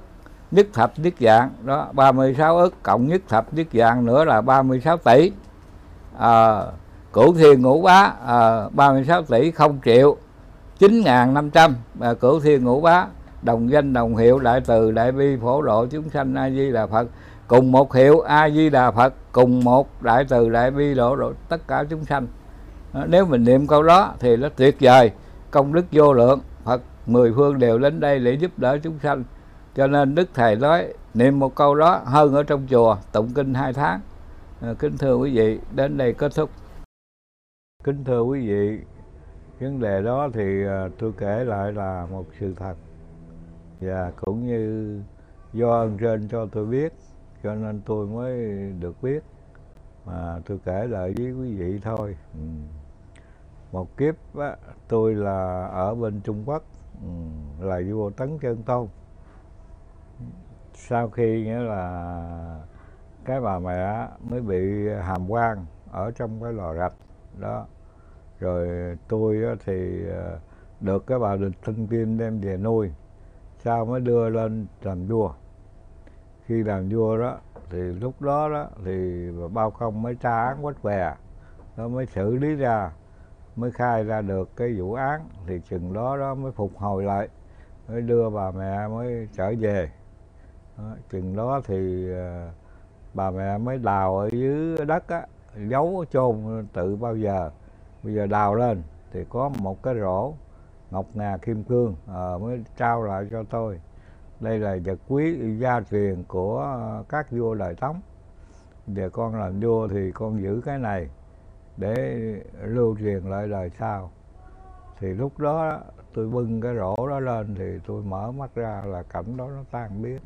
nhất thập nhất dạng. Đó 36 ức cộng nhất thập nhất dạng nữa là 36 tỷ. À, cửu thiên ngũ bá ờ, à, 36 tỷ không triệu 9.500 à, cửu thiên ngũ bá đồng danh đồng hiệu đại từ đại bi phổ độ chúng sanh a di đà phật. Cùng một hiệu a di đà phật cùng một đại từ đại bi độ độ tất cả chúng sanh. Ờ, nếu mình niệm câu đó thì nó tuyệt vời công đức vô lượng mười phương đều đến đây để giúp đỡ chúng sanh. Cho nên đức thầy nói niệm một câu đó hơn ở trong chùa tụng kinh hai tháng. À, kính thưa quý vị đến đây kết thúc. Kính thưa quý vị vấn đề đó thì à, tôi kể lại là một sự thật. Và cũng như do ơn trên cho tôi biết cho nên tôi mới được biết. Mà tôi kể lại với quý vị thôi. Ừ. một kiếp á, tôi là ở bên trung quốc. Ừ, là vua tấn chân tôn. Sau khi nghĩa là cái bà mẹ mới bị hàm quan ở trong cái lò rạch, đó. Rồi tôi thì ờ, được cái bà địch thân tiên đem về nuôi, sau mới đưa lên làm vua. Khi làm vua đó, thì lúc đó đó thì bao công mới tra án quách què, nó mới xử lý ra mới khai ra được cái vụ án thì chừng đó đó mới phục hồi lại mới đưa bà mẹ mới trở về. Đó, chừng đó thì ờ, bà mẹ mới đào ở dưới đất á giấu chôn tự bao giờ. Bây giờ đào lên thì có một cái rổ ngọc ngà kim cương à, mới trao lại cho tôi. Đây là vật quý gia truyền của các vua đời tống. Về con làm vua thì con giữ cái này để lưu truyền lại đời sau. Thì lúc đó tôi bưng cái rổ đó lên thì tôi mở mắt ra là cảnh đó nó tan biến.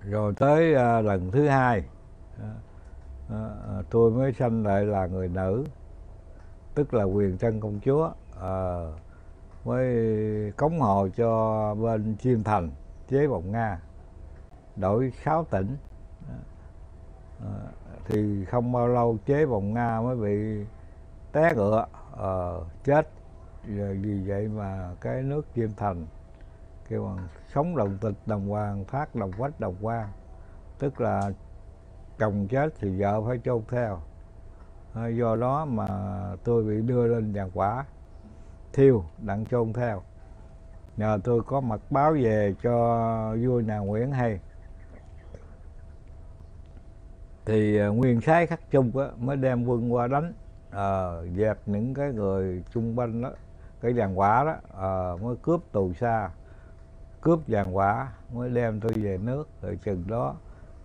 Rồi tới à, lần thứ hai à, à, à tôi mới sanh lại là người nữ tức là quyền chân công chúa à, mới cống hồ cho bên chiêm thành chế vọng nga đổi sáu tỉnh. À, à thì không bao lâu chế vòng nga mới bị té ngựa à, chết. Vì vậy mà cái nước diêm thành kêu bằng sống đồng tịch đồng hoàng phát đồng quách đồng quan tức là chồng chết thì vợ phải chôn theo. Ờ, do đó mà tôi bị đưa lên giàn quả thiêu đặng chôn theo. Nhờ tôi có mật báo về cho vua nhà nguyễn hay thì à, nguyên soái khắc trung á, mới đem quân qua đánh à, dẹp những cái người chung quanh đó cái giàn quả đó à, mới cướp tù xa cướp vàng quả mới đem tôi về nước. Rồi chừng đó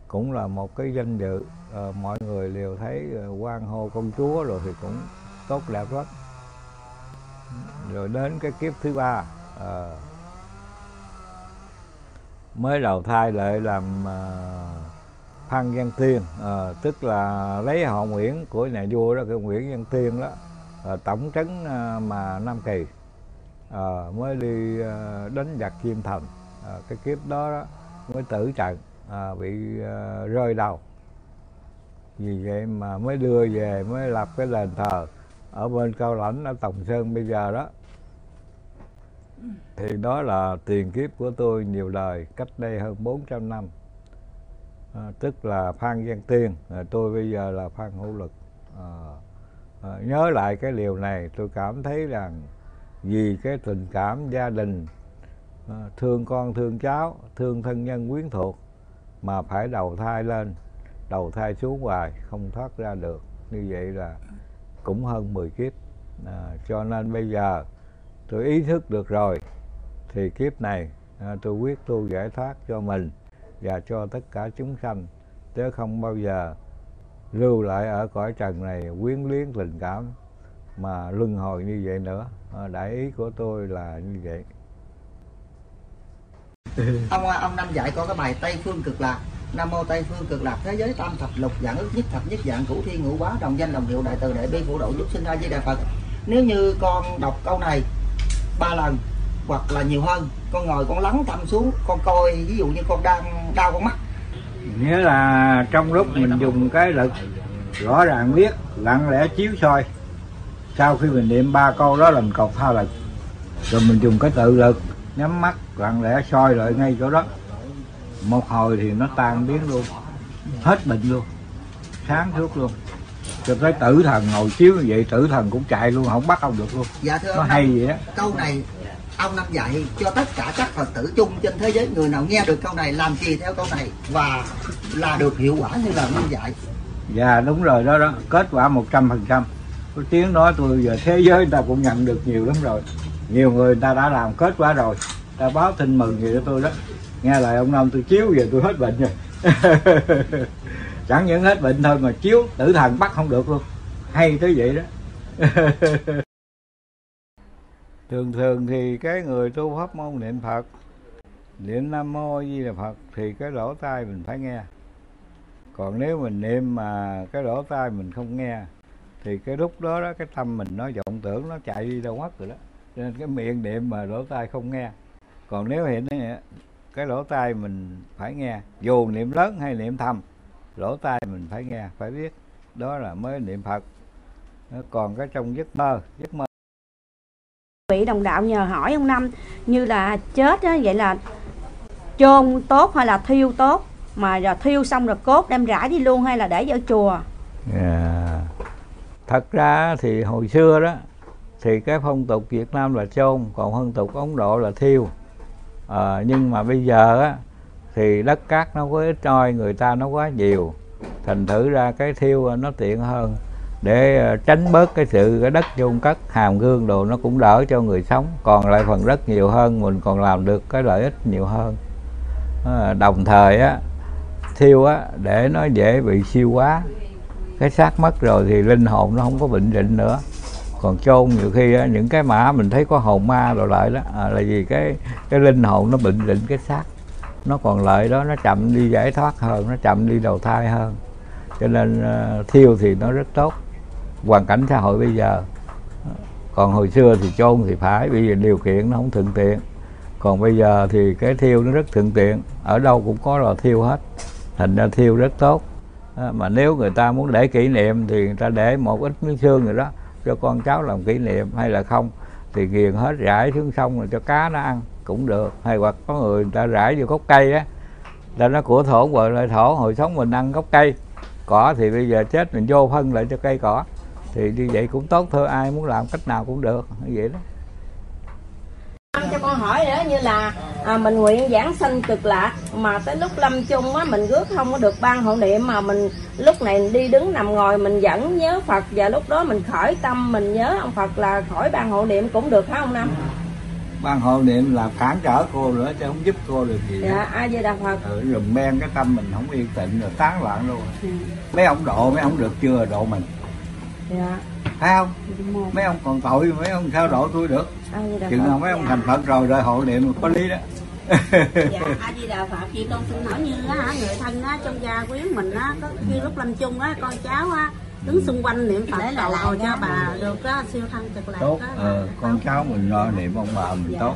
cũng là một cái danh dự à, mọi người đều thấy à, quan hô công chúa rồi thì cũng tốt đẹp lắm. Rồi đến cái kiếp thứ ba à, mới đầu thai lại làm à, phan văn tiên à, tức là lấy họ nguyễn của nhà vua đó cái nguyễn văn tiên đó à, tổng trấn à, mà nam kỳ à, mới đi à, đánh giặc chiêm thành. À, cái kiếp đó, đó mới tử trận à, bị à, rơi đầu. Vì vậy mà mới đưa về mới lập cái đền thờ ở bên cao lãnh ở Tổng Sơn bây giờ đó. Thì đó là tiền kiếp của tôi nhiều đời cách đây hơn 400 năm à, tức là Phan Văn Tiên. À, tôi bây giờ là Phan Hữu Lực. À, à, nhớ lại cái điều này tôi cảm thấy rằng vì cái tình cảm gia đình à, thương con thương cháu thương thân nhân quyến thuộc mà phải đầu thai lên đầu thai xuống hoài không thoát ra được. Như vậy là cũng hơn 10 kiếp. À, cho nên bây giờ tôi ý thức được rồi thì kiếp này à, tôi quyết tu giải thoát cho mình và cho tất cả chúng sanh chứ không bao giờ lưu lại ở cõi trần này quyến luyến tình cảm mà luân hồi như vậy nữa. Ờ, đại ý của tôi là như vậy. Ông ông năm dạy có cái bài tây phương cực lạc. Nam mô tây phương cực lạc, thế giới tam thập lục dạng ức nhất thập nhất dạng, cửu thiên ngũ bá đồng danh, đồng hiệu, đại từ, đại bi phổ độ giúp sinh ra di đà phật. Nếu như con đọc câu này ba lần hoặc là nhiều hơn. Con ngồi con lắng tâm xuống con coi ví dụ như con đang đau con mắt. Nghĩa là trong lúc mình dùng cái lực rõ ràng biết lặng lẽ chiếu soi. Sau khi mình niệm ba câu đó là mình còn tha lực. Rồi mình dùng cái tự lực nhắm mắt lặng lẽ soi lại ngay chỗ đó. Một hồi thì nó tan biến luôn. Hết bệnh luôn. Sáng suốt luôn. Cho tới tử thần ngồi chiếu như vậy tử thần cũng chạy luôn không bắt ông được luôn. Dạ thưa nó ông hay vậy á. câu này ông năm dạy cho tất cả các phật tử chung trên thế giới người nào nghe được câu này làm gì theo câu này và là được hiệu quả như là năm dạy? Dạ đúng rồi, đó đó. Kết quả một trăm phần trăm. Cái tiếng nói tôi giờ thế giới người ta cũng nhận được nhiều lắm rồi. Nhiều người người ta đã làm kết quả rồi. Ta báo tin mừng gì cho tôi đó. Nghe lời ông năm tôi chiếu về tôi hết bệnh rồi. Chẳng những hết bệnh thôi mà chiếu tử thần bắt không được luôn. Hay tới vậy đó. thường thường thì cái người tu pháp môn niệm phật, niệm nam mô di đà phật thì cái lỗ tai mình phải nghe. Còn nếu mình niệm mà cái lỗ tai mình không nghe, thì cái lúc đó đó cái tâm mình nó vọng tưởng, nó chạy đi đâu mất rồi đó. Cho nên cái miệng niệm mà lỗ tai không nghe. Còn nếu hiện nay cái lỗ tai mình phải nghe, dù niệm lớn hay niệm thầm lỗ tai mình phải nghe, phải biết. Đó là mới niệm phật. Còn cái trong giấc mơ giấc mơ vị đồng đạo nhờ hỏi ông năm như là chết á, vậy là chôn tốt hay là thiêu tốt mà rồi thiêu xong rồi cốt đem rải đi luôn hay là để ở chùa Yeah. Thật ra thì hồi xưa đó thì cái phong tục Việt Nam là chôn, còn phong tục Ấn Độ là thiêu. À, nhưng mà bây giờ á thì đất cát nó có ít oi, người ta nó quá nhiều. Thành thử ra cái thiêu nó tiện hơn để ờ, tránh bớt cái sự cái đất chôn cất hàm gương đồ nó cũng đỡ cho người sống. Còn lại phần đất nhiều hơn mình còn làm được cái lợi ích nhiều hơn. Ờ, đồng thời á thiêu á để nó dễ bị siêu quá, cái xác mất rồi thì linh hồn nó không có bệnh định nữa. Còn chôn nhiều khi á, những cái mã mình thấy có hồn ma rồi lại đó à, là vì cái cái linh hồn nó bệnh định cái xác. Nó còn lợi đó nó chậm đi giải thoát hơn nó chậm đi đầu thai hơn. Cho nên uh, thiêu thì nó rất tốt hoàn cảnh xã hội bây giờ. Còn hồi xưa thì chôn thì phải bây giờ điều kiện nó không thuận tiện. Còn bây giờ thì cái thiêu nó rất thuận tiện ở đâu cũng có lò thiêu hết thành ra thiêu rất tốt. À, mà nếu người ta muốn để kỷ niệm thì người ta để một ít miếng xương rồi đó cho con cháu làm kỷ niệm hay là không thì nghiền hết rải xuống sông rồi cho cá nó ăn cũng được. Hay hoặc có người, người ta rải vô gốc cây á là nó của thổ gọi lại thổ hồi sống mình ăn gốc cây cỏ thì bây giờ chết mình vô phân lại cho cây cỏ thì như vậy cũng tốt thôi ai muốn làm cách nào cũng được như vậy đó cho con hỏi nữa như là à, mình nguyện giảng sanh cực lạc mà tới lúc lâm chung á mình rước không có được ban hộ niệm mà mình lúc này đi đứng nằm ngồi mình vẫn nhớ Phật và lúc đó mình khởi tâm mình nhớ ông Phật là khỏi ban hộ niệm cũng được hả ông Năm? ban hộ niệm là cản trở cô nữa chứ không giúp cô được gì Dạ, hết. A Di Đà Phật. ừ, rồi men cái tâm mình không yên tĩnh rồi tán loạn luôn mấy ông độ mấy ông được chưa độ mình Dạ. thấy không? Mấy ông còn tội mấy ông sao độ tôi được. Chừng nào mấy ông thành phật rồi rồi hộ niệm có lý đó. Dạ a di đà phật chị con xin hỏi như á người thân á trong gia quyến mình á có khi lúc lâm chung á con cháu á đứng xung quanh niệm phật cầu cầu cho bà được á siêu thân cực lạc tốt ờ, con cháu mình lo niệm ông bà mình Dạ. tốt.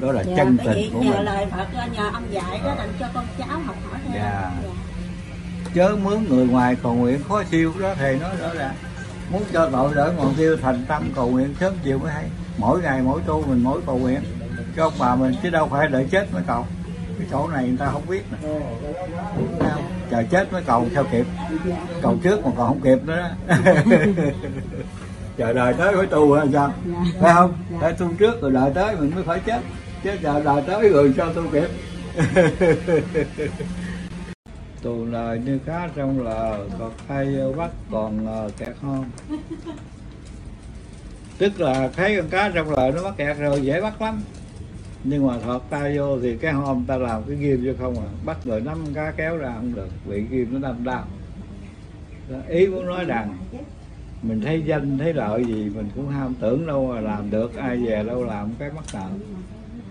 Đó là Dạ, chân tình của nhờ mình. lời phật nhờ ông dạy đó đặng cho con cháu học hỏi theo. Dạ. chớ mướn người ngoài cầu nguyện khó siêu đó thầy nói rõ ràng muốn cho tội đỡ ngọn tiêu thành tâm cầu nguyện, sớm chiều mới hay. Mỗi ngày, mỗi tu mình mỗi cầu nguyện. Cho ông bà mình chứ đâu phải đợi chết mới cầu. Cái chỗ này người ta không biết nè. Chờ chết mới cầu sao kịp? Cầu trước mà còn không kịp nữa đó. Chờ đời tới phải tu hay sao? Phải không? Phải tu trước rồi đợi tới mình mới phải chết. Chứ chờ đời tới rồi sao tu kịp? tù lời như cá trong lờ còn tay bắt còn ờ, kẹt không? Tức là thấy con cá trong lờ nó mắc kẹt rồi, dễ bắt lắm. Nhưng mà thọt tay vô thì cái hôm ta làm cái ghim cho không à. Bắt rồi nắm cá kéo ra không được, bị ghim nó đâm đau. Ý muốn nói rằng, mình thấy danh, thấy lợi gì mình cũng ham tưởng đâu mà làm được, ai về đâu làm cái mắc nợ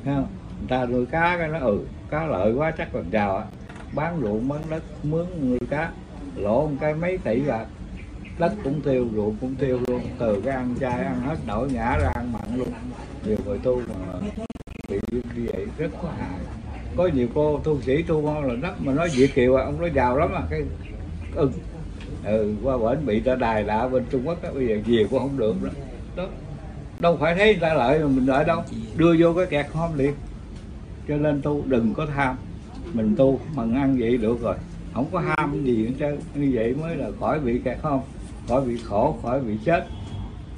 Thấy không? người ta nuôi cá cái nó ừ cá lợi quá chắc còn chào á bán ruộng bán đất mướn người cá lỗ một cái mấy tỷ bạc đất cũng tiêu ruộng cũng tiêu luôn. Từ cái ăn chay ăn hết nổi ngã ra ăn mặn luôn. Nhiều người tu mà bị như vậy rất có hại. Có nhiều cô tu sĩ tu ngon là đất mà nói việt kiều à, ông nói giàu lắm à cái ừ, ừ qua bển bị ta đài lạ bên trung quốc á bây giờ về cũng không được đó đó. Đâu phải thấy người ta lợi mà mình lợi đâu. Đưa vô cái kẹt hôm liền. Cho nên tu đừng có tham mình tu mình ăn vậy được rồi. Không có ham gì hết trơn. Như vậy mới là khỏi bị kẹt không? Khỏi bị khổ khỏi bị chết.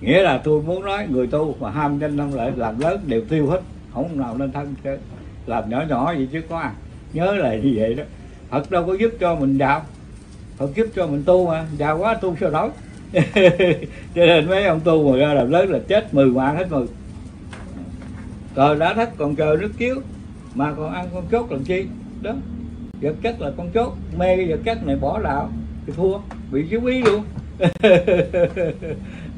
Nghĩa là tôi muốn nói người tu mà ham danh năm lợi làm lớn đều tiêu hết. Không nào nên thân chứ làm nhỏ nhỏ vậy chứ có ăn. Nhớ là như vậy đó. Phật đâu có giúp cho mình đạo, Phật giúp cho mình tu mà. Giàu quá tu sao nổi cho nên mấy ông tu mà ra làm lớn là chết mười mạng hết mười. Cờ đã thất còn chờ nước chiếu. Mà còn ăn con chốt làm chi? Đó vật chất là con chốt mê cái vật chất này bỏ đạo thì thua bị chiếu ý luôn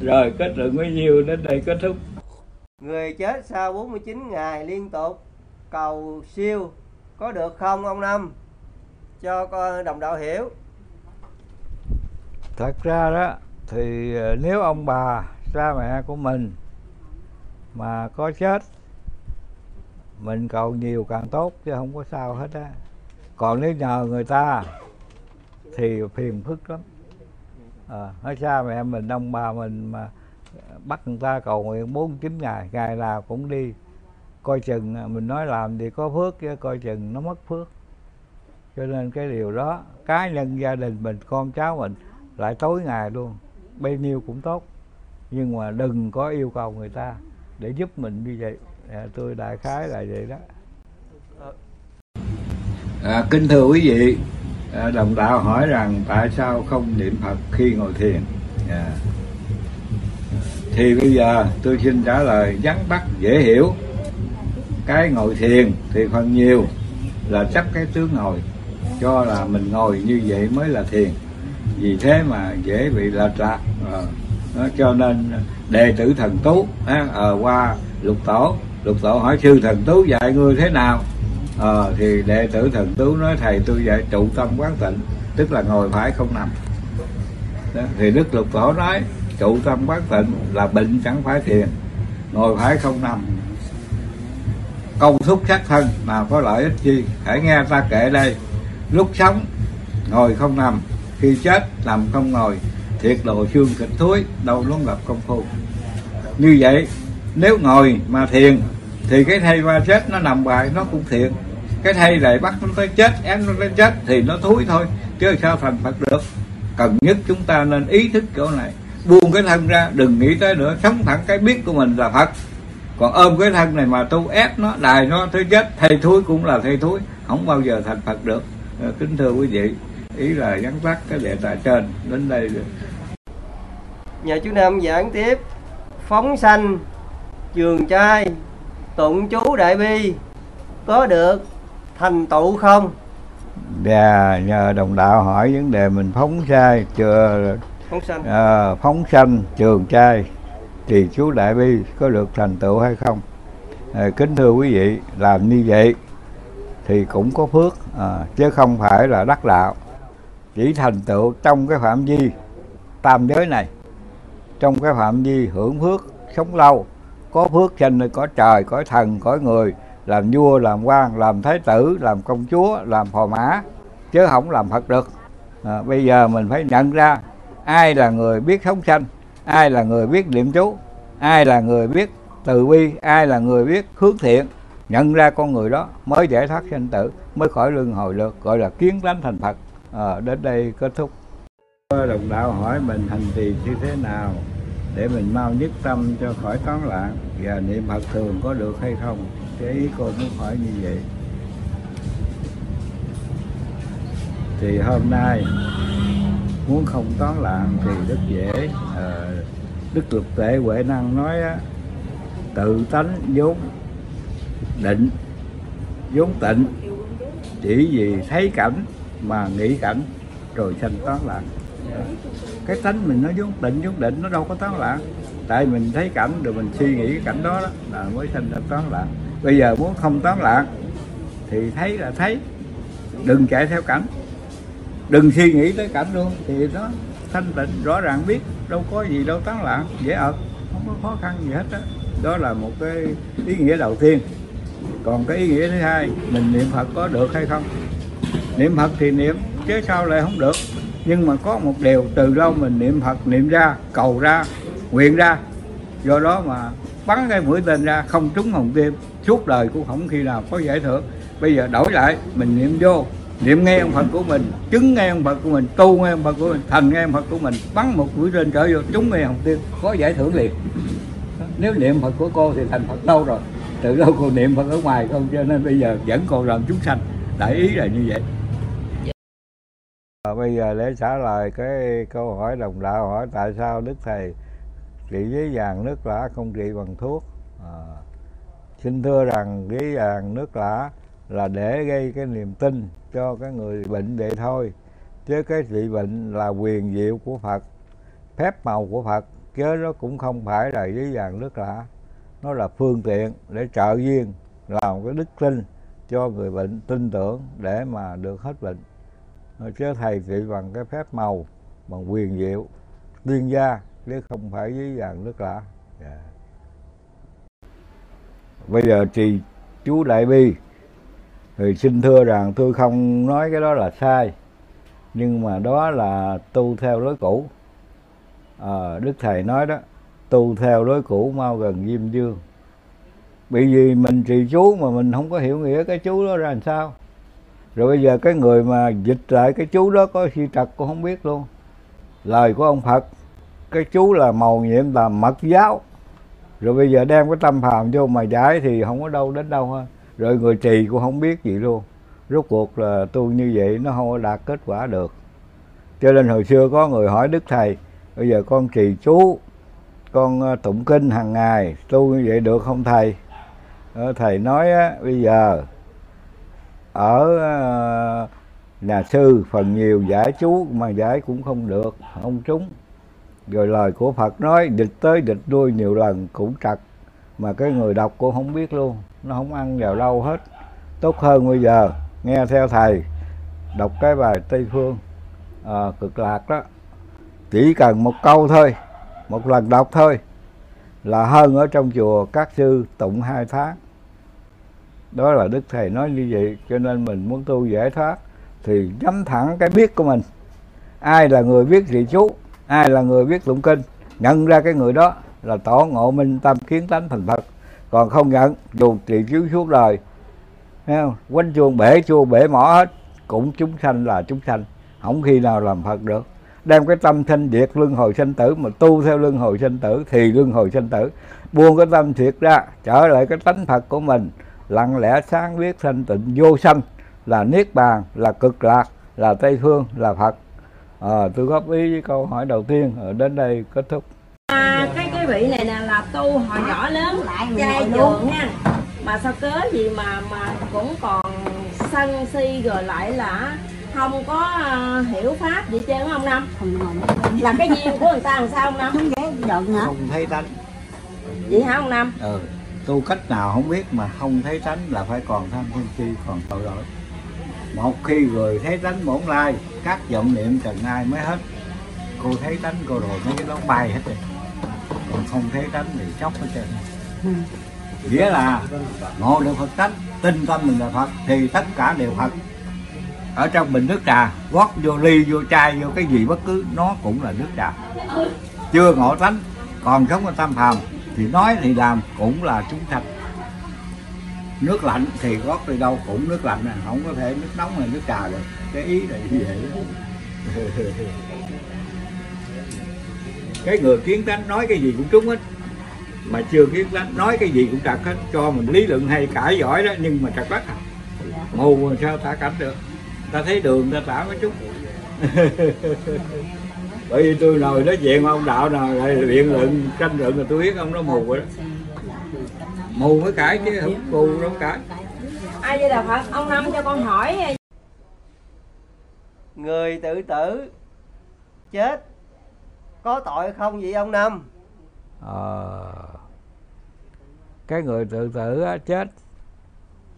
rồi kết luận bấy nhiêu đến đây kết thúc Người chết sau 49 ngày liên tục cầu siêu có được không ông Năm? Cho con đồng đạo hiểu. thật ra đó thì ờ, nếu ông bà cha mẹ của mình mà có chết mình cầu nhiều càng tốt chứ không có sao hết á. Còn nếu nhờ người ta thì phiền phức lắm. À, nói cha mẹ mình ông bà mình mà bắt người ta cầu nguyện bốn chín ngày ngày nào cũng đi. Coi chừng à, mình nói làm thì có phước chứ coi chừng nó mất phước. Cho nên cái điều đó cá nhân gia đình mình con cháu mình lại tối ngày luôn. Bao nhiêu cũng tốt. Nhưng mà đừng có yêu cầu người ta để giúp mình như vậy à, tôi đại khái là vậy đó. À, kính thưa quý vị à, đồng đạo hỏi rằng tại sao không niệm phật khi ngồi thiền? À. thì bây giờ tôi xin trả lời vắn tắt dễ hiểu. Cái ngồi thiền thì phần nhiều là chấp cái tướng ngồi cho là mình ngồi như vậy mới là thiền. Vì thế mà dễ bị lệch lạc à, đó, cho nên đệ tử thần tú à, qua lục tổ lục tổ hỏi sư thần tú dạy ngươi thế nào? Ờ, thì đệ tử thần tú nói thầy tôi dạy trụ tâm quán tịnh tức là ngồi phải không nằm. Đó, thì đức lục tổ nói trụ tâm quán tịnh là bệnh chẳng phải thiền ngồi phải không nằm. Công thúc sát thân mà có lợi ích chi? Hãy nghe ta kể đây. Lúc sống ngồi không nằm khi chết nằm không ngồi thiệt độ xương thịt thối đâu luôn gặp công phu. Như vậy nếu ngồi mà thiền thì cái thây qua chết nó nằm bài nó cũng thiện cái thây lại bắt nó tới chết, ép nó tới chết thì nó thúi thôi, chứ sao thành phật được? Cần nhất chúng ta nên ý thức chỗ này. Buông cái thân ra, đừng nghĩ tới nữa, sống thẳng cái biết của mình là phật. Còn ôm cái thân này mà tu ép nó, đài nó tới chết, thầy thúi cũng là thầy thúi không bao giờ thành phật được. Ờ, kính thưa quý vị, ý là nhắn tắt cái đề tài trên, đến đây được. Nhà chú Năm giảng tiếp, phóng sanh trường trai tụng chú đại bi có được thành tựu không? Dạ, nhờ đồng đạo hỏi vấn đề mình phóng sai chưa Phóng sanh. à, phóng sanh trường trai thì chú đại bi có được thành tựu hay không à, kính thưa quý vị làm như vậy thì cũng có phước à, chứ không phải là đắc đạo chỉ thành tựu trong cái phạm vi tam giới này trong cái phạm vi hưởng phước sống lâu có phước sinh nơi có trời có thần có người làm vua làm quan làm thái tử làm công chúa làm phò mã chứ không làm phật được. À, bây giờ mình phải nhận ra ai là người biết sống sanh ai là người biết niệm chú ai là người biết từ bi ai là người biết hướng thiện. Nhận ra con người đó mới giải thoát sanh tử mới khỏi luân hồi được gọi là kiến tánh thành phật. À, đến đây kết thúc. Đồng đạo hỏi mình hành trì như thế nào? Để mình mau nhất tâm cho khỏi toán loạn. Và niệm phật thường có được hay không? Cái ý cô muốn hỏi như vậy. Thì hôm nay muốn không toán loạn thì rất dễ. À, đức lục tệ huệ năng nói á, tự tánh vốn định vốn tịnh. Chỉ vì thấy cảnh mà nghĩ cảnh rồi sanh toán loạn cái tánh mình nó vốn định vốn định nó đâu có tán loạn. Tại mình thấy cảnh rồi mình suy nghĩ cái cảnh đó, đó là mới sinh ra tán loạn. Bây giờ muốn không tán loạn thì thấy là thấy. Đừng chạy theo cảnh. Đừng suy nghĩ tới cảnh luôn thì nó thanh tịnh rõ ràng biết đâu có gì đâu tán loạn dễ ợt không có khó khăn gì hết đó đó là một cái ý nghĩa đầu tiên. Còn cái ý nghĩa thứ hai mình niệm phật có được hay không? Niệm phật thì niệm chứ sao lại không được? Nhưng mà có một điều từ đâu mình niệm phật, niệm ra, cầu ra, nguyện ra. Do đó mà bắn cái mũi tên ra, không trúng hồng tim. Suốt đời cũng không khi nào có giải thưởng. Bây giờ đổi lại, mình niệm vô. Niệm nghe ông Phật của mình, chứng nghe ông Phật của mình, tu nghe ông Phật của mình, thành nghe ông Phật của mình, bắn một mũi tên trở vô, trúng nghe hồng tim, có giải thưởng liền. Nếu niệm Phật của cô thì thành Phật lâu rồi. Từ đâu cô niệm Phật ở ngoài không, cho nên bây giờ vẫn còn làm chúng sanh. Đại ý là như vậy bây giờ để trả lời cái câu hỏi đồng đạo hỏi tại sao đức thầy trị với vàng nước lã không trị bằng thuốc? À, xin thưa rằng với vàng nước lã là để gây cái niềm tin cho cái người bệnh vậy thôi chứ cái trị bệnh là quyền diệu của Phật phép màu của Phật chứ nó cũng không phải là với vàng nước lã. Nó là phương tiện để trợ duyên làm cái đức tin cho người bệnh tin tưởng để mà được hết bệnh chứ thầy trị bằng cái phép màu bằng quyền diệu tiên gia chứ không phải với vàng nước lã. Yeah. bây giờ trì chú đại bi thì xin thưa rằng tôi không nói cái đó là sai nhưng mà đó là tu theo lối cũ. À, đức thầy nói đó tu theo lối cũ mau gần diêm dương. Bởi vì mình trì chú mà mình không có hiểu nghĩa cái chú đó ra làm sao rồi bây giờ cái người mà dịch lại cái chú đó có si trật cũng không biết luôn. Lời của ông phật cái chú là màu nhiệm là mật giáo. Rồi bây giờ đem cái tâm phàm vô mà giải thì không có đâu đến đâu ha rồi người trì cũng không biết gì luôn. Rốt cuộc là tu như vậy nó không có đạt kết quả được. Cho nên hồi xưa có người hỏi đức thầy bây giờ con trì chú con ờ, tụng kinh hàng ngày tu như vậy được không thầy? Ờ, thầy nói á, bây giờ ở ờ, nhà sư phần nhiều giải chú mà giải cũng không được không trúng. Rồi lời của Phật nói dịch tới dịch đuôi nhiều lần cũng trật. Mà cái người đọc cũng không biết luôn nó không ăn vào đâu hết. Tốt hơn bây giờ nghe theo thầy đọc cái bài Tây Phương à, cực lạc đó. Chỉ cần một câu thôi một lần đọc thôi là hơn ở trong chùa các sư tụng hai tháng đó là đức thầy nói như vậy, cho nên mình muốn tu giải thoát thì nhắm thẳng cái biết của mình. Ai là người biết trì chú, ai là người biết tụng kinh, nhận ra cái người đó là tỏ ngộ minh tâm kiến tánh thành phật còn không nhận, dù trì chú suốt đời, thấy không? Quanh chuông bể chuông bể mỏ hết, cũng chúng sanh là chúng sanh, không khi nào làm phật được. Đem cái tâm thanh diệt luân hồi sinh tử mà tu theo luân hồi sinh tử thì luân hồi sinh tử. Buông cái tâm thiệt ra, trở lại cái tánh phật của mình lặng lẽ sáng biết thanh tịnh vô sanh là niết bàn là cực lạc là tây phương là phật. À, tôi góp ý với câu hỏi đầu tiên ở đến đây kết thúc. À, cái cái vị này nè là tu hồi nhỏ lớn trai trường nha. Mà sao cớ gì mà mà cũng còn sân si rồi lại là không có uh, hiểu pháp gì trơn không năm là cái duyên của người ta làm sao không năm? Không dễ giận hả? Không thấy tánh vậy hả ông năm? Ừ tu cách nào không biết mà không thấy tánh là phải còn tham sân si còn tội lỗi. Một khi người thấy tánh bổn lai các vọng niệm trần ai mới hết. Cô thấy tánh cô rồi mấy cái đó bay hết rồi. Còn không thấy tánh thì chóc hết trơn. Ừ. nghĩa là ngộ được phật tánh tin tâm mình là phật thì tất cả đều phật. Ở trong bình nước trà gót vô ly vô chai vô cái gì bất cứ nó cũng là nước trà. Chưa ngộ tánh còn sống ở tâm phàm thì nói thì làm, cũng là chúng sanh nước lạnh thì gót đi đâu cũng nước lạnh này không có thể nước nóng hay nước trà được. Cái ý này như vậy cái người kiến tánh nói cái gì cũng trúng hết. Mà chưa kiến tánh nói cái gì cũng trật hết, cho mình lý luận hay cãi giỏi đó, nhưng mà trật đất à. Mù sao ta cảnh được? Ta thấy đường ta tả mới chút bởi vì tôi ngồi nói chuyện ông đạo nào lại biện luận tranh luận là tôi biết ông nó mù rồi đó. Mù mới cãi chứ không mù đâu cãi. Ai vậy là phật ông năm cho con hỏi. Người tự tử chết có tội không vậy ông năm? Ờ, cái người tự tử á, chết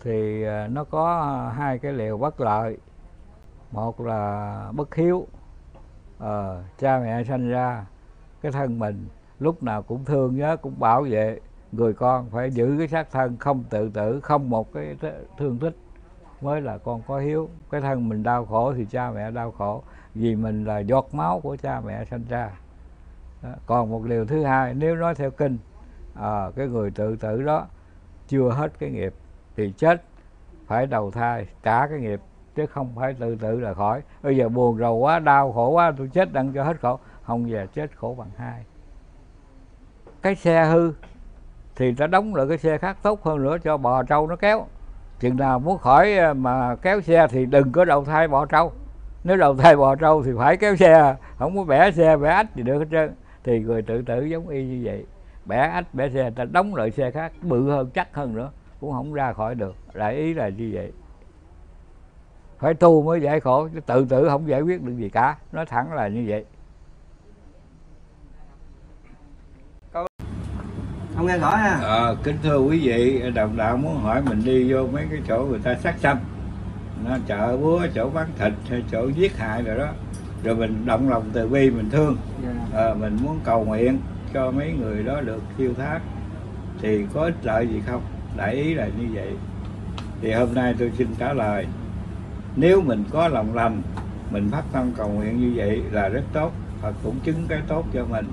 thì à, nó có hai cái liều bất lợi. Một là bất hiếu ờ, cha mẹ sanh ra cái thân mình lúc nào cũng thương nhớ cũng bảo vệ người con phải giữ cái xác thân không tự tử không một cái thương tích mới là con có hiếu cái thân mình đau khổ thì cha mẹ đau khổ vì mình là giọt máu của cha mẹ sanh ra đó. còn một điều thứ hai nếu nói theo kinh à, cái người tự tử đó chưa hết cái nghiệp thì chết phải đầu thai trả cái nghiệp chứ không phải tự tử là khỏi. Bây giờ buồn rầu quá, đau khổ quá, tôi chết đặng cho hết khổ. Không về chết khổ bằng hai. Cái xe hư thì ta đóng lại cái xe khác tốt hơn nữa cho bò trâu nó kéo. Chừng nào muốn khỏi à, mà kéo xe thì đừng có đầu thai bò trâu. Nếu đầu thai bò trâu thì phải kéo xe, không có bẻ xe, bẻ ách gì được hết trơn. Thì người tự tử giống y như vậy. Bẻ ách bẻ xe, ta đóng lại xe khác, bự hơn, chắc hơn nữa, cũng không ra khỏi được. Đại ý là như vậy phải tu mới giải khổ chứ tự tử không giải quyết được gì cả. Nói thẳng là như vậy. Không nghe rõ ha. À, kính thưa quý vị đồng đạo muốn hỏi mình đi vô mấy cái chỗ người ta sát sanh. Nó chợ búa chỗ bán thịt hay chỗ giết hại rồi đó. Rồi mình động lòng từ bi mình thương. À, mình muốn cầu nguyện cho mấy người đó được siêu thoát thì có ích lợi gì không? Đại ý là như vậy. Thì hôm nay tôi xin trả lời nếu mình có lòng lành, mình phát tâm cầu nguyện như vậy là rất tốt, Phật cũng chứng cái tốt cho mình.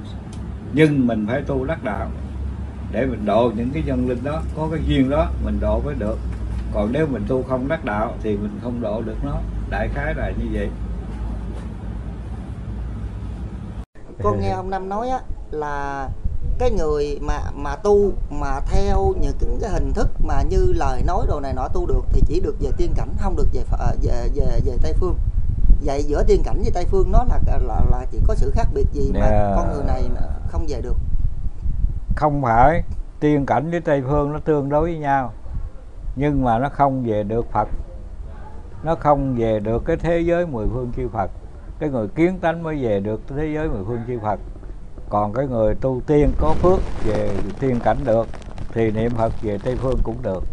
Nhưng mình phải tu đắc đạo để mình độ những cái nhân linh đó, có cái duyên đó mình độ mới được. Còn nếu mình tu không đắc đạo thì mình không độ được nó. Đại khái là như vậy. Con nghe ông năm nói á, là cái người mà mà tu mà theo những cái hình thức mà như lời nói đồ này nọ tu được thì chỉ được về tiên cảnh không được về Phật- về về về tây phương. Vậy giữa tiên cảnh với tây phương nó là là là chỉ có sự khác biệt gì mà Yeah. con người này không về được? Không phải tiên cảnh với tây phương nó tương đối với nhau nhưng mà nó không về được phật. Nó không về được cái thế giới mười phương chư phật. Cái người kiến tánh mới về được thế giới mười phương chư phật còn cái người tu tiên có phước về tiên cảnh được thì niệm phật về tây phương cũng được.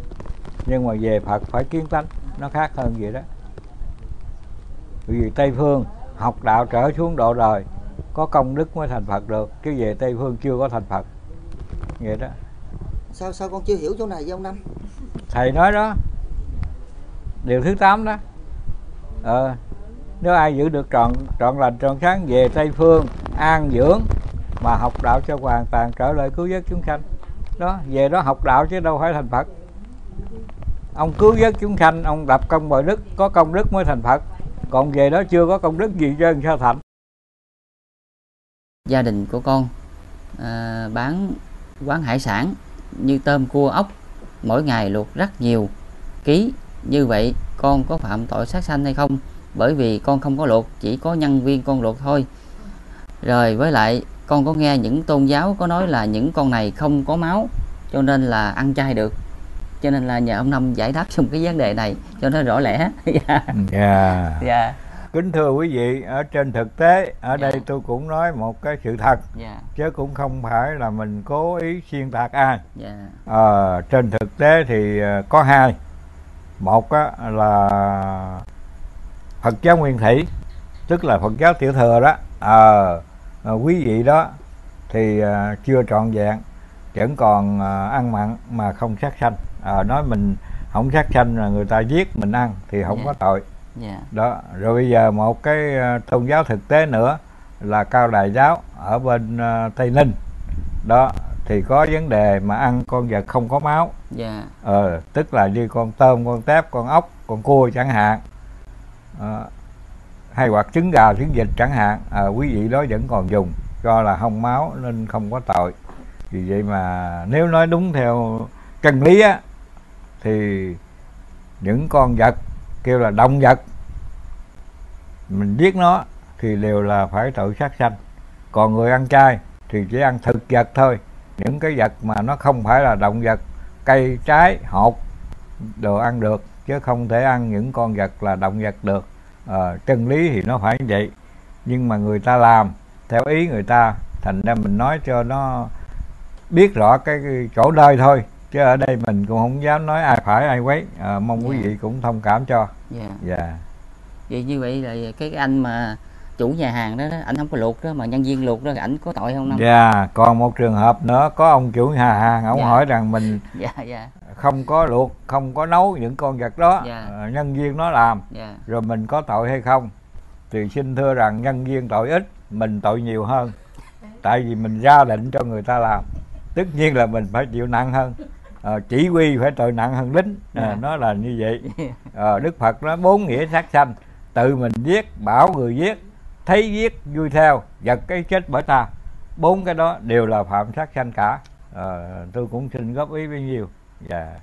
Nhưng mà về phật phải kiến tánh nó khác hơn vậy đó. Vì tây phương học đạo trở xuống độ đời có công đức mới thành phật được chứ về tây phương chưa có thành phật. Vậy đó. Sao sao con chưa hiểu chỗ này với ông năm? Thầy nói đó. Điều thứ 8 đó. Ờ, nếu ai giữ được trọn trọn lành trọn sáng về tây phương an dưỡng mà học đạo cho hoàn toàn trở lại cứu vớt chúng sanh. Đó về đó học đạo chứ đâu phải thành phật. Ông cứu vớt chúng sanh ông lập công bồi đức có công đức mới thành phật. Còn về đó chưa có công đức gì cho sao thành? Gia đình của con à, bán quán hải sản như tôm cua ốc mỗi ngày luộc rất nhiều ký. Như vậy con có phạm tội sát sanh hay không? Bởi vì con không có luộc chỉ có nhân viên con luộc thôi. Rồi với lại con có nghe những tôn giáo có nói là những con này không có máu cho nên là ăn chay được. Cho nên là nhờ ông năm giải đáp xong cái vấn đề này cho nó rõ lẽ dạ. Dạ. Dạ. Kính thưa quý vị ở trên thực tế ở đây tôi cũng nói một cái sự thật dạ. chứ cũng không phải là mình cố ý xuyên tạc ai. Dạ. Ờ, trên thực tế thì ờ, có hai. Một á, là Phật giáo Nguyên Thủy tức là Phật giáo tiểu thừa đó. Ờ, ờ, quý vị đó thì ờ, chưa trọn vẹn vẫn còn ờ, ăn mặn mà không sát sanh. Ờ, nói mình không sát sanh là người ta giết mình ăn thì không Dạ. có tội. Dạ. Đó rồi bây giờ một cái ờ, tôn giáo thực tế nữa là cao đài giáo ở bên ờ, tây ninh. Đó thì có vấn đề mà ăn con vật không có máu. Dạ. Ờ tức là như con tôm con tép con ốc con cua chẳng hạn. Ờ, hay hoặc trứng gà trứng vịt chẳng hạn à, quý vị đó vẫn còn dùng. Do là không máu nên không có tội. Vì vậy mà nếu nói đúng theo chân lý á thì những con vật kêu là động vật mình giết nó thì đều là phải tội sát sanh. Còn người ăn chay thì chỉ ăn thực vật thôi. Những cái vật mà nó không phải là động vật cây trái hột đồ ăn được chứ không thể ăn những con vật là động vật được. Ờ, chân lý thì nó phải như vậy. Nhưng mà người ta làm theo ý người ta thành ra mình nói cho nó biết rõ cái, cái chỗ nơi thôi. Chứ ở đây mình cũng không dám nói ai phải ai quấy. Ờ, mong quý Dạ. vị cũng thông cảm cho. Dạ. Dạ. Vậy như vậy là cái anh mà chủ nhà hàng đó, đó anh không có luộc đó mà nhân viên luộc đó ảnh có tội không năm? Dạ còn một trường hợp nữa có ông chủ nhà hàng ông Dạ. hỏi rằng mình dạ dạ. không có luộc không có nấu những con vật đó. Dạ. ờ, nhân viên nó làm dạ. rồi mình có tội hay không? Thì xin thưa rằng nhân viên tội ít mình tội nhiều hơn. Tại vì mình ra lệnh cho người ta làm. Tất nhiên là mình phải chịu nặng hơn. À, chỉ huy phải tội nặng hơn lính. À, Dạ. nó là như vậy. À, đức phật nói bốn nghĩa sát sanh tự mình giết bảo người giết thấy giết vui theo giật cái chết bởi ta. Bốn cái đó đều là phạm sát sanh cả. À, tôi cũng xin góp ý bấy nhiều yeah. Dạ.